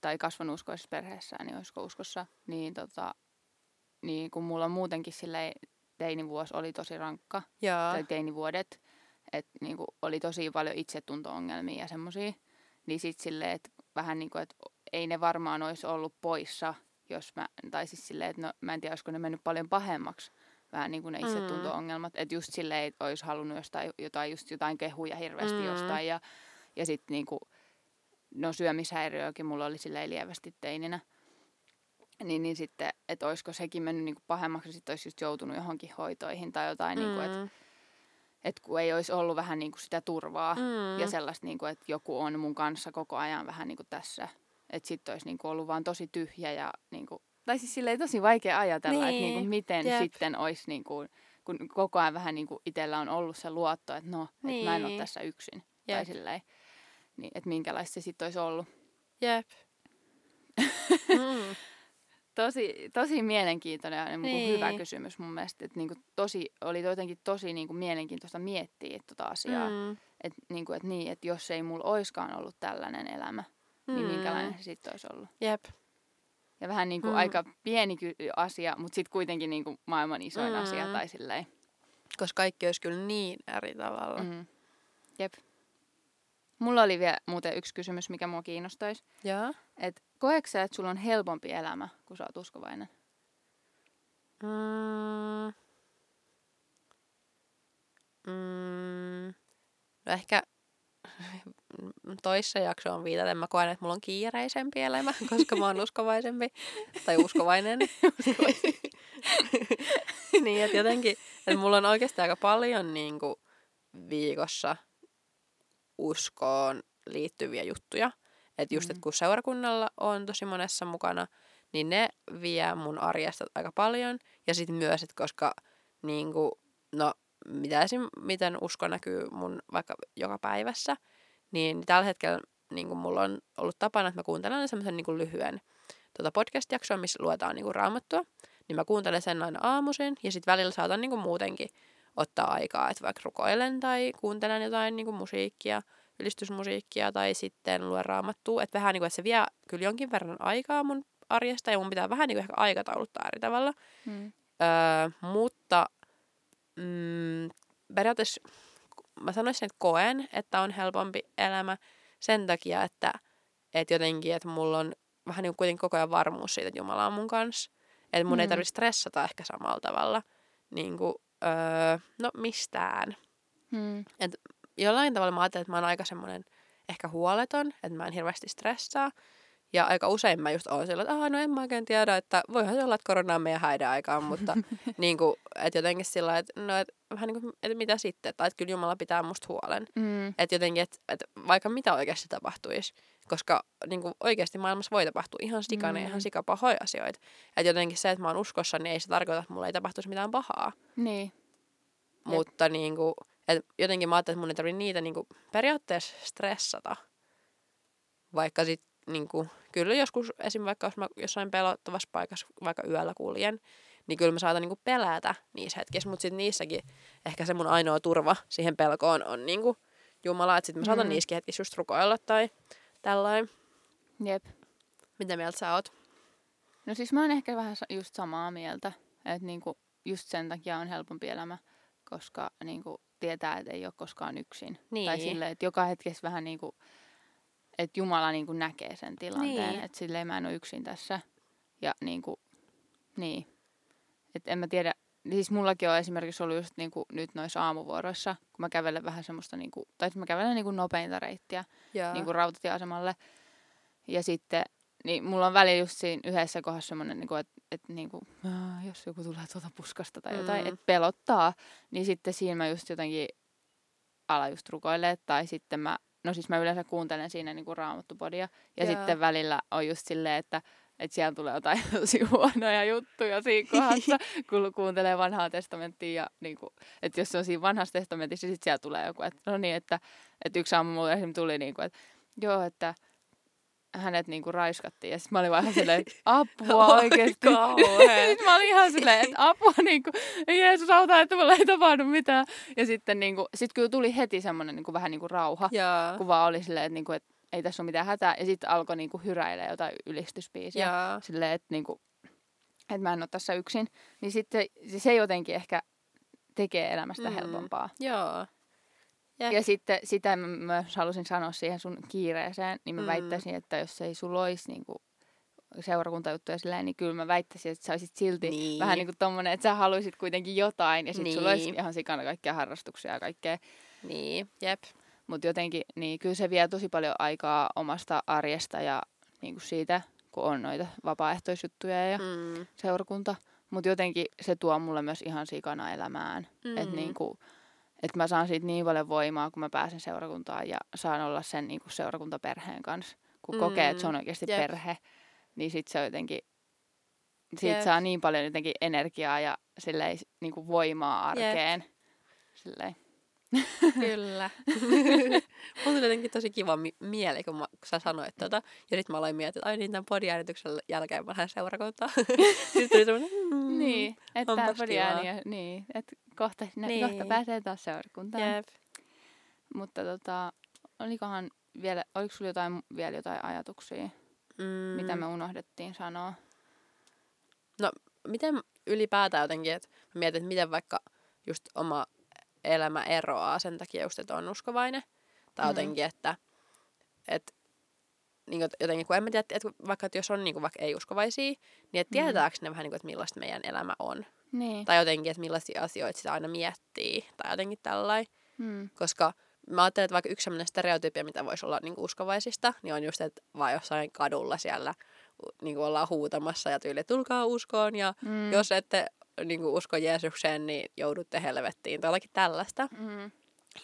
tai kasvanut uskoisessa perheessään, niin olisiko uskossa, niin, tota, niin kun mulla muutenkin silleen teinivuosi oli tosi rankka, Joo. tai teinivuodet, että niinku oli tosi paljon itsetunto-ongelmia ja semmoisia, niin sit silleen, että vähän niin kuin, että ei ne varmaan olisi ollut poissa, jos mä, tai siis silleen, että no, mä en tiedä, olisiko ne mennyt paljon pahemmaksi, vähän niin kuin ne Mm. itsetunto-ongelmat, että just silleen, että olisi halunnut jostain, jotain, just jotain kehuja hirveästi Mm. jostain, ja, ja sitten niinku, no syömishäiriöäkin mulla oli silleen lievästi teininä, niin, niin sitten, että olisiko sekin mennyt niinku pahemmaksi, ja sitten olisi just joutunut johonkin hoitoihin tai jotain, mm. niinku, että Mm. et kun ei olisi ollut vähän niin kuin sitä turvaa mm. Mm. ja sellaista, niin kuin, että joku on mun kanssa koko ajan vähän niin kuin tässä. Että sitten olisi niin kuin ollut vaan tosi tyhjä ja niin kuin, tai siis silleen tosi vaikea ajatella, niin. että niin kuin Niin, miten jep. sitten olisi niin kuin, kun koko ajan vähän niin kuin itsellä on ollut se luotto, että no, niin. että mä en ole Niin. tässä yksin. Tai Jep. silleen, niin, että minkälaista se sitten olisi ollut. Jep. mm. Tosi, tosi mielenkiintoinen ja niin. Niin. hyvä kysymys mun mielestä. Että niin kuin tosi, oli jotenkin tosi niin kuin mielenkiintoista miettiä tota asiaa. Mm. Että niin et niin, et jos ei mulla oiskaan ollut tällainen elämä, mm. niin minkälainen se sitten olisi ollut. Jep. Ja vähän niin kuin Mm. aika pieni asia, mutta sitten kuitenkin niin kuin maailman isoin mm. asia tai silleen. Koska kaikki olisi kyllä niin eri tavalla. Mm. Jep. Mulla oli vielä muuten yksi kysymys, mikä mua kiinnostaisi. Joo. Että koetko sä, että sulla on helpompi elämä, kun sä oot uskovainen? Mm. Mm. No ehkä toissa jaksoon viitaten mä koen, että mulla on kiireisempi elämä, koska mä oon uskovaisempi. Tai uskovainen. niin, että jotenkin, että mulla on oikeasti aika paljon niin kuin, viikossa uskoon liittyviä juttuja. Että just, Mm. että kun seurakunnalla on tosi monessa mukana, niin ne vie mun arjesta aika paljon. Ja sitten myös, että koska niinku, no, mitä esim, miten usko näkyy mun vaikka joka päivässä, niin tällä hetkellä niin kuin mulla on ollut tapana, että mä kuuntelen semmoisen niin lyhyen tuota podcast-jaksoa, missä luetaan niin kuin raamattua. Niin mä kuuntelen sen aina aamuisin ja sitten välillä saatan niin kuin muutenkin ottaa aikaa, että vaikka rukoilen tai kuuntelen jotain niin kuin musiikkia, ylistysmusiikkia tai sitten luen raamattua. Että vähän niin kuin, että se vie kyllä jonkin verran aikaa mun arjesta ja mun pitää vähän niin kuin ehkä aikatauluttaa eri tavalla. Mm. Öö, mutta mm, periaatteessa mä sanoisin, että koen, että on helpompi elämä sen takia, että, että jotenkin, että mulla on vähän niin kuitenkin koko ajan varmuus siitä, että Jumala on mun kanssa. Että mun mm. ei tarvitse stressata ehkä samalla tavalla niin kuin, öö, no mistään. Mm. Et jollain tavalla mä ajattelen, että mä oon aika semmoinen ehkä huoleton, että mä en hirveästi stressaa. Ja aika usein mä just oon sillä, että no en mä oikein tiedä, että voihan se olla, että korona on meidän häiden aikaan, mutta niin kuin, että jotenkin sillä että no, että vähän niin kuin, että mitä sitten, tai että kyllä Jumala pitää musta huolen. Mm. Että jotenkin, että, että vaikka mitä oikeasti tapahtuisi, koska niin kuin oikeasti maailmassa voi tapahtua ihan sikana mm. ihan sikapahoja asioita. Että jotenkin se, että mä oon uskossa, niin ei se tarkoita, että mulla ei tapahtuisi mitään pahaa. Niin. Mutta niin kuin, että jotenkin mä ajattelin, että mun ei tarvitse niitä niin kuin, periaatteessa stressata. Vaikka sit niin kuin, kyllä joskus esim. vaikka jos mä jossain pelottavassa paikassa vaikka yöllä kuljen, niin kyllä mä saatan niin kuin, pelätä niissä hetkissä, mutta sitten niissäkin ehkä se mun ainoa turva siihen pelkoon on niin kuin, Jumala, että sitten mä saatan mm. niissäkin hetkissä just rukoilla tai tällainen. Jep. Mitä mieltä sä oot? No siis mä oon ehkä vähän just samaa mieltä, että niinku just sen takia on helpompi elämä, koska niinku tietää, että ei ole koskaan yksin. Niin. Tai silleen, että joka hetkessä vähän niinku, että Jumala niinku näkee sen tilanteen, Niin. että silleen mä en ole yksin tässä. Ja niinku, niin. Että en mä tiedä, siis mullakin on esimerkiksi ollut just niinku nyt noissa aamuvuoroissa, kun mä kävelen vähän semmoista niinku, tai mä kävelen niinku nopeinta reittiä Jaa. niin kuin rautatieasemalle. Ja sitten, niin mulla on välillä just siinä yhdessä kohdassa semmoinen, niin kuin, että, että niin kuin, "Aa, jos joku tulee tuota puskasta tai jotain, Mm. että pelottaa, niin sitten siinä mä just jotenkin ala just rukoilee, tai sitten mä, no siis mä yleensä kuuntelen siinä niin kuin raamattupodia, ja Joo. sitten välillä on just silleen, että että siellä tulee jotain tosi huonoja juttuja siinä kohdassa, kun kuuntelee vanhaa testamenttia. Ja niin kuin, että jos se on siinä vanhassa testamentissa, niin sitten siellä tulee joku, että no niin, että, että yksi aamu mulle esimerkiksi tuli, niin kuin, että joo, että hänet niin kuin raiskattiin. Ja sitten mä olin vaan silleen, että apua Oi, oikeasti. kauhea. sitten mä olin ihan silleen, että apua, niin kuin, Jeesus auta, että mulla ei tapahdu mitään. Ja sitten niin kuin, sit kyllä tuli heti semmoinen niin kuin, vähän niin kuin rauha, Jaa. kun vaan oli silleen, että, niin kuin, että ei tässä ole mitään hätää. Ja sitten alkoi niin kuin, hyräillä jotain ylistyspiisiä Jaa. silleen, että, niinku, että mä en ole tässä yksin, niin sitten se jotenkin ehkä tekee elämästä mm. helpompaa. Joo. Jep. Ja sitten sitä mä myös halusin sanoa siihen sun kiireeseen, niin mä Mm. väittäisin, että jos ei sulla olisi niinku seurakuntajuttuja silleen, niin kyllä mä väittäisin, että sä olisit silti Niin. vähän niin kuin tommonen, että sä haluaisit kuitenkin jotain ja sitten niin. sulla olisi Niin. ihan sikana kaikkia harrastuksia ja kaikkea. Niin, jep. Mutta jotenkin, niin kyllä se vie tosi paljon aikaa omasta arjesta ja niin kuin siitä, kun on noita vapaaehtoisjuttuja ja Mm. seurakunta. Mutta jotenkin se tuo mulle myös ihan sikana elämään. Mm. Että Mm. niinku, et mä saan siitä niin paljon voimaa, kun mä pääsen seurakuntaan ja saan olla sen niinku seurakuntaperheen kanssa. Kun mm. kokee, että se on oikeasti Jep. perhe, niin sit se on jotenkin, siitä Jep. saa niin paljon jotenkin energiaa ja silleen, niinku voimaa arkeen. Silleen. Kyllä. Mulla tuli jotenkin tosi kiva mi- mieli, kun, mä, kun sä sanoit tota. Ja sit mä aloin miettiä, että ai niin, tämän podiäänityksen jälkeen mä lähden seurakuntaan. Sitten tuli semmoinen, mm, Niin, että onpas podiääni niin, että kohta, Niin. kohta pääsee taas seurakuntaan. Jep. Mutta tota, olikohan vielä, oliko sulla jotain, vielä jotain ajatuksia, Mm. mitä me unohdettiin sanoa? Miten ylipäätään jotenkin, että mietin, että miten vaikka just oma elämä eroaa sen takia just, että on uskovainen. Tai Mm. jotenkin, että, että niin kuin, jotenkin, kun en mä tiedä, että vaikka että jos on niin kuin, vaikka ei-uskovaisia, niin että Mm. tietääkö ne vähän niin kuin, että millaista meidän elämä on. Niin. Tai jotenkin, että millaisia asioita sitä aina miettii. Tai jotenkin tällainen. Mm. Koska mä ajattelen, että vaikka yksi sellainen stereotypia, mitä voisi olla niin uskovaisista, niin on just, että vaan jossain kadulla siellä niin kuin ollaan huutamassa ja tyyli, tulkaa uskoon ja Mm. mm. jos ette niin kuin usko Jeesukseen, niin joudutte helvettiin tai jotakin tällaista. Mm.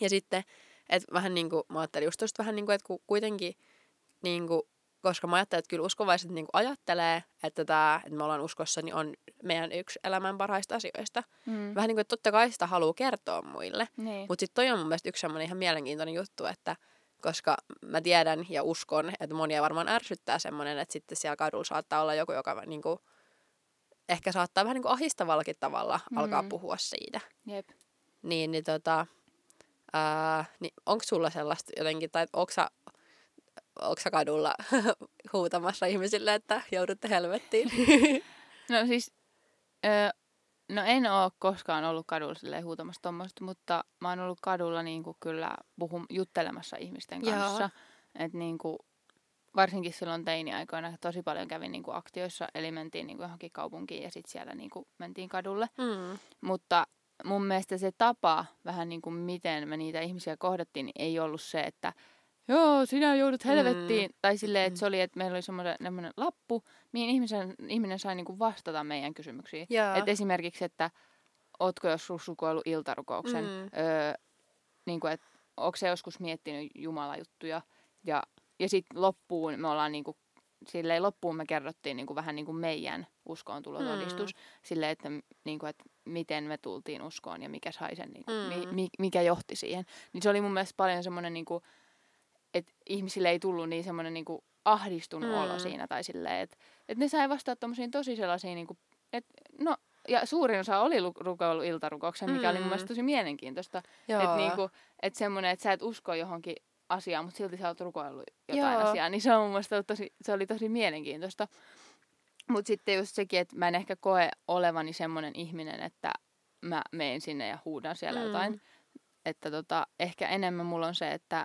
Ja sitten, että vähän niin kuin, mä ajattelin just tosta vähän niin kuin, että ku- kuitenkin, niin kuin, koska mä ajattelen, että kyllä uskovaiset niin ajattelee, että, tämä, että me ollaan uskossa, niin on meidän yksi elämän parhaista asioista. Mm. Vähän niin kuin, että totta kai sitä haluaa kertoa muille. Niin. Mutta sitten toi on mun mielestä yksi semmoinen ihan mielenkiintoinen juttu, että koska mä tiedän ja uskon, että monia varmaan ärsyttää semmoinen, että sitten siellä kadulla saattaa olla joku, joka niin kuin, ehkä saattaa vähän niin kuin ahistavallakin tavalla mm. alkaa puhua siitä. Jep. Niin, niin tota, ää, niin onko sulla sellaista jotenkin, tai onko sä, onko sä kadulla huutamassa ihmisille, että joudutte helvettiin? No siis, ö, no en ole koskaan ollut kadulla silleen huutamassa tuommoista, mutta mä oon ollut kadulla niinku kyllä puhum, juttelemassa ihmisten Joo. kanssa. Että niinku, varsinkin silloin teiniaikoina tosi paljon kävin niinku aktioissa, eli mentiin niinku johonkin kaupunkiin ja sitten siellä niinku mentiin kadulle. mm. Mutta mun mielestä se tapa, vähän niin kuin miten me niitä ihmisiä kohdattiin, niin ei ollut se, että joo, sinä joudut helvettiin. Mm. Tai silleen, että se oli, että meillä oli semmoinen lappu, mihin ihmisen, ihminen sai niin kuin vastata meidän kysymyksiin. Joo. Et esimerkiksi, että ootko joskus rukoillut iltarukouksen, Mm. mm. öö, niin kuin, että onko se joskus miettinyt Jumalajuttuja. Ja, ja sitten loppuun me ollaan niin kuin, silleen loppuun me kerrottiin niin kuin, vähän niin kuin meidän uskoon tulotodistus. Mm. Silleen, että, niin kuin, että miten me tultiin uskoon ja mikä sai sen, niin kuin, Mm. mi, mi, mikä johti siihen. Niin se oli mun mielestä paljon semmoinen, niin kuin, että ihmisille ei tullut niin semmoinen niin kuin ahdistunut Mm. olo siinä. Tai silleen, että, että ne sai vastata tommosiin tosi sellaisiin, niin kuin, että no, ja suurin osa oli lu- rukoillut iltarukouksen, mikä mm. oli mun Mm. mielestä tosi mielenkiintoista. Että niinku, et semmoinen, että sä et usko johonkin asiaan, mutta silti sä oot rukoillut jotain Joo. asiaa, niin se on mun mielestä tosi, se oli tosi mielenkiintoista. Mutta sitten just sekin, että mä en ehkä koe olevani semmoinen ihminen, että mä menen sinne ja huudan siellä Mm. mm. jotain. Että tota, ehkä enemmän mulla on se, että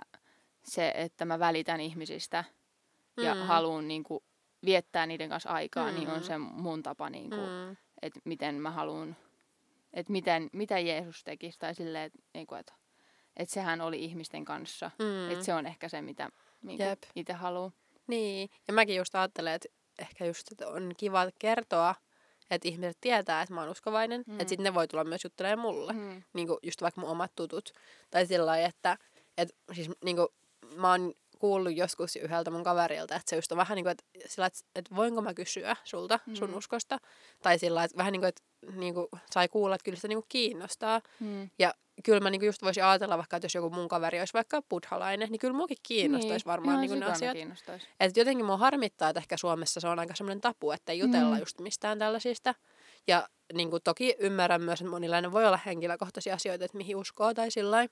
se, että mä välitän ihmisistä ja Mm. haluan niinku viettää niiden kanssa aikaa, mm. niin Mm. on se mun tapa, niinku, mm. Mm. että miten mä haluan, että miten, mitä Jeesus tekisi, tai silleen, että niinku, et, et sehän oli ihmisten kanssa. Mm. Että se on ehkä se, mitä niinku, itse haluaa. Niin, ja mäkin just ajattelen, että ehkä just että on kiva kertoa, että ihmiset tietää, että mä oon uskovainen, mm. Että sitten ne voi tulla myös juttelemaan mulle. Mm. Niin kuin just vaikka mun omat tutut. Tai sillä lailla, että et, siis niin kuin, mä oon kuullut joskus yhdeltä mun kaverilta, että se just on vähän niin kuin, että, sillä, että, että voinko mä kysyä sulta sun Mm. uskosta. Tai sillä että vähän niin kuin, että niin kuin, sai kuulla, että kyllä sitä niin kuin kiinnostaa. Mm. Ja kyllä mä niinku just voisin ajatella vaikka, että jos joku mun kaveri olisi vaikka buddhalainen, niin kyllä muakin kiinnostaisi varmaan ihan niinku ne asiat. Et jotenkin mua harmittaa, että ehkä Suomessa se on aika semmoinen tapu, että ei jutella Mm. just mistään tällaisista. Ja niin kuin toki ymmärrän myös, että monilainen voi olla henkilökohtaisia asioita, että mihin uskoo tai sillä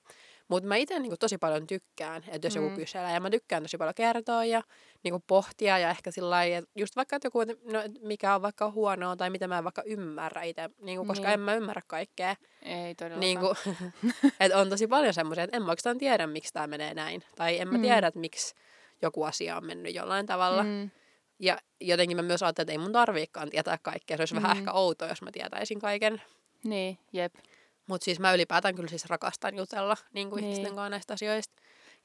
Mutta mä itse niin tosi paljon tykkään, että jos joku Mm. kyselee, ja mä tykkään tosi paljon kertoa ja niin kuin pohtia ja ehkä sillä lailla, että just vaikka että joku, että no, mikä on vaikka huonoa tai mitä mä en vaikka ymmärrä itse, niin kuin, koska Niin. en mä ymmärrä kaikkea. Ei todellakaan. Niin kuin, että on tosi paljon semmoisia, että en mä oikeastaan tiedä, miksi tämä menee näin. Tai en mä Mm. tiedä, että miksi joku asia on mennyt jollain tavalla. Mm. Ja jotenkin mä myös ajattelen, että ei mun tarviikaan tietää kaikkea. Se olisi mm. vähän ehkä outoa, jos mä tietäisin kaiken. Niin, jep. Mutta siis mä ylipäätään kyllä siis rakastan jutella niin kuin Niin. ihmisten kanssa näistä asioista.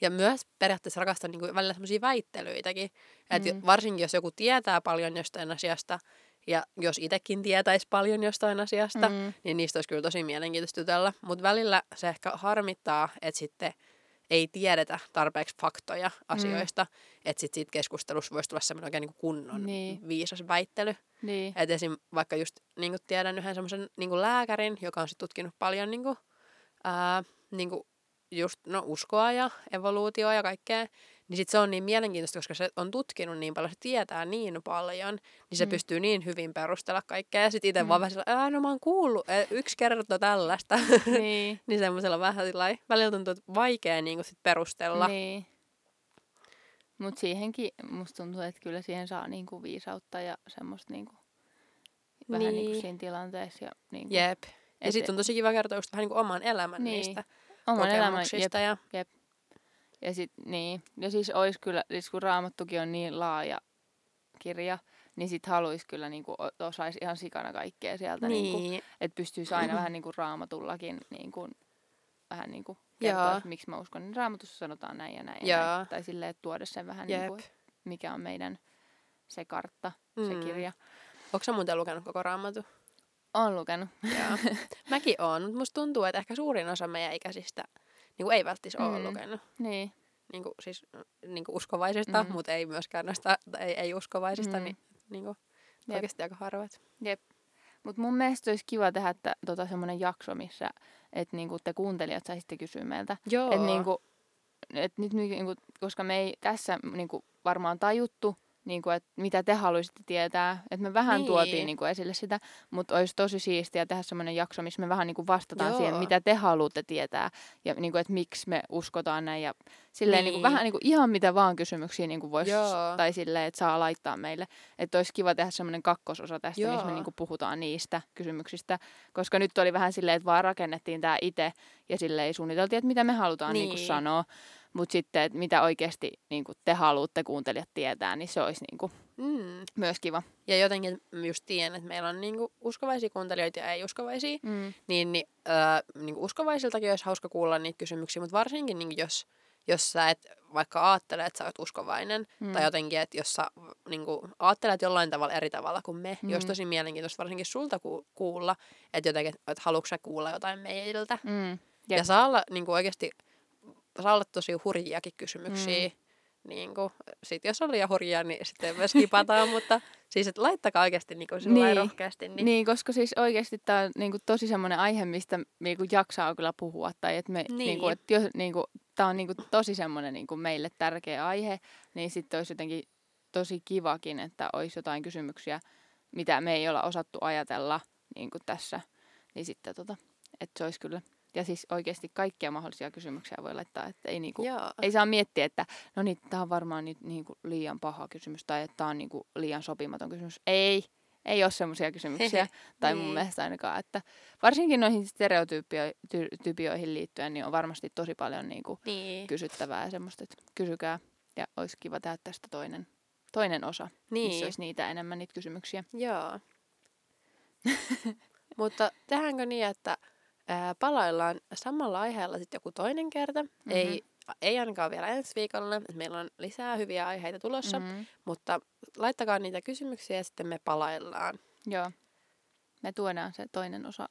Ja myös periaatteessa rakastan niin kuin välillä semmoisia väittelyitäkin. Että Mm. varsinkin jos joku tietää paljon jostain asiasta, ja jos itsekin tietäisi paljon jostain asiasta, Mm. niin niistä olisi kyllä tosi mielenkiintoista jutella. Mutta välillä se ehkä harmittaa, että sitten ei tiedetä tarpeeksi faktoja asioista, mm. että sitten siitä keskustelussa voisi tulla semmoinen oikein niin kunnon Niin. viisas väittely. Niin. Et esim. vaikka just niin tiedän yhden semmoisen niin lääkärin, joka on sit tutkinut paljon niin kuin, ää, niin kuin just no, uskoa ja evoluutioa ja kaikkea, niin sit se on niin mielenkiintoista, koska se on tutkinut niin paljon, se tietää niin paljon, niin se Mm. pystyy niin hyvin perustella kaikkea. Ja sitten itse Mm. vaan vähän sillä, "Ää, no mä oon kuullut, ää, yksi kertoo tällaista. niin. niin semmoisella vähän sillai, välillä tuntuu, että vaikea niin sit perustella. Niin. Mutta siihenkin musta tuntuu, että kyllä siihen saa niinku viisautta ja semmoista niinku, vähän Niin. niinku siinä tilanteessa. Ja niinku, Jep. Ja sitten on tosi kiva kertoa just vähän niin kuin oman elämän Niin. niistä oman elämän, jep. Ja, Ja sit, niin. Ja siis ois kyllä, siis kun Raamattukin on niin laaja kirja, niin sit haluais kyllä niinku, o- osais ihan sikana kaikkea sieltä. Niinku, niin, että pystyisi aina vähän niinku raamatullakin niinku, vähän niinku kertoa, Joo. että miksi mä uskon. Niin raamatussa sanotaan näin ja näin. Ja näin. Tai silleen, että tuoda sen vähän Jep. niinku, mikä on meidän se kartta, Mm. se kirja. Onko sä muuten lukenut koko raamatun? Olen lukenut. Joo. Mäkin oon, mutta musta tuntuu, että ehkä suurin osa meidän ikäisistä niin kuin ei välttis ole Mm. lukenut. Niin. niinku, siis, niinku uskovaisista, Mm. mutta ei myöskään noista ei, ei uskovaisista, Mm. niin niinku, Jep. oikeasti aika harvat. Mutta mun mielestä olisi kiva tehdä että, tota, semmoinen jakso, missä et, niinku, te kuuntelijat saisitte kysyä meiltä. Joo. Et, niinku, et nyt, niinku, koska me ei tässä niinku, varmaan tajuttu, niinku, että mitä te haluaisitte tietää. Että me vähän Niin. tuotiin niinku, esille sitä, mutta olisi tosi siistiä tehdä semmoinen jakso, missä me vähän niinku, vastataan Joo. siihen, mitä te haluatte tietää. Ja niinku, että miksi me uskotaan näin. Ja silleen, Niin. niinku, vähän niinku, ihan mitä vaan kysymyksiä niinku, vois, Joo. tai silleen, että saa laittaa meille. Että olisi kiva tehdä semmoinen kakkososa tästä, Joo. missä me Joo. niinku, puhutaan niistä kysymyksistä. Koska nyt oli vähän silleen, että vaan rakennettiin tämä itse ja silleen suunniteltiin, että mitä me halutaan niin. Niin. sanoa. Mutta sitten, että mitä oikeasti niinku, te haluatte kuuntelijat tietää, niin se olisi niinku, Mm. myös kiva. Ja jotenkin just tiedän, että meillä on niinku uskovaisia kuuntelijoita ja ei-uskovaisia. Mm. Niin, niin, öö, niinku uskovaisiltakin olisi hauska kuulla niitä kysymyksiä, mutta varsinkin niinku jos, jos sä et vaikka ajattele, että sä oot uskovainen, Mm. tai jotenkin, että jos sä niinku, ajattelet jollain tavalla eri tavalla kuin me, mm. niin olisi Mm. tosi mielenkiintoista varsinkin sulta ku- kuulla, että jotenkin, että haluatko sä kuulla jotain meiltä. Mm. Jep. Ja saa olla niinku oikeasti, saa olla tosi hurjiakin kysymyksiä. Mm. Niin kuin, sit jos on liian hurjia, niin sitten myös kipataan, mutta siis et laittakaa oikeasti niin Niin. niin. rohkeasti. Niin, Niin. niin, koska siis oikeasti tämä on niinku, tosi semmoinen aihe, mistä niinku, jaksaa kyllä puhua. Tai että me, Niin. niinku, et jos, niinku, tämä on niinku, tosi semmoinen niinku, meille tärkeä aihe, niin sitten olisi jotenkin tosi kivakin, että olisi jotain kysymyksiä, mitä me ei olla osattu ajatella niinku, tässä. Niin sitten tota, että se olisi kyllä. Ja siis oikeasti kaikkia mahdollisia kysymyksiä voi laittaa, että ei niinku, Joo. ei saa miettiä, että no niin, tämä on varmaan nyt niinku liian paha kysymys tai että tämä on niinku liian sopimaton kysymys. Ei, ei ole semmoisia kysymyksiä. tai mun Niin. mielestä ainakaan, että varsinkin noihin stereotypioihin liittyen, niin on varmasti tosi paljon niinku Niin. kysyttävää ja semmoista, että kysykää. Ja olisi kiva tehdä tästä toinen, toinen osa, niin. missä olisi niitä enemmän niitä kysymyksiä. Joo. Mutta tehdäänkö niin, että ää, palaillaan samalla aiheella sitten joku toinen kerta? Mhm. Mm-hmm. Ei, ei ainakaan vielä ensi viikolla. että Meillä on lisää hyviä aiheita tulossa. Mm-hmm. mutta laittakaa niitä kysymyksiä ja sitten me palaillaan. Joo. Me tuodaan se toinen osa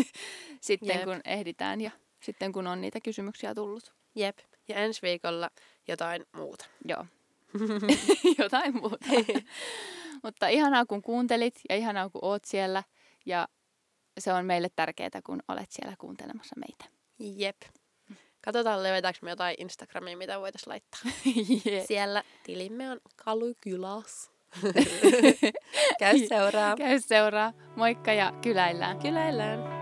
sitten, Jep. kun ehditään ja sitten, kun on niitä kysymyksiä tullut. Jep. Ja ensi viikolla jotain muuta. Joo. Jotain muuta. Mutta ihanaa, kun kuuntelit ja ihanaa, kun oot siellä. Ja se on meille tärkeää, kun olet siellä kuuntelemassa meitä. Jep. Katsotaan, löydetäänkö me jotain Instagramia, mitä voitaisiin laittaa. yeah. Siellä tilimme on Kalukylas. Käy seuraa. Käy seuraa. Moikka ja kyläillään. Kyläillään.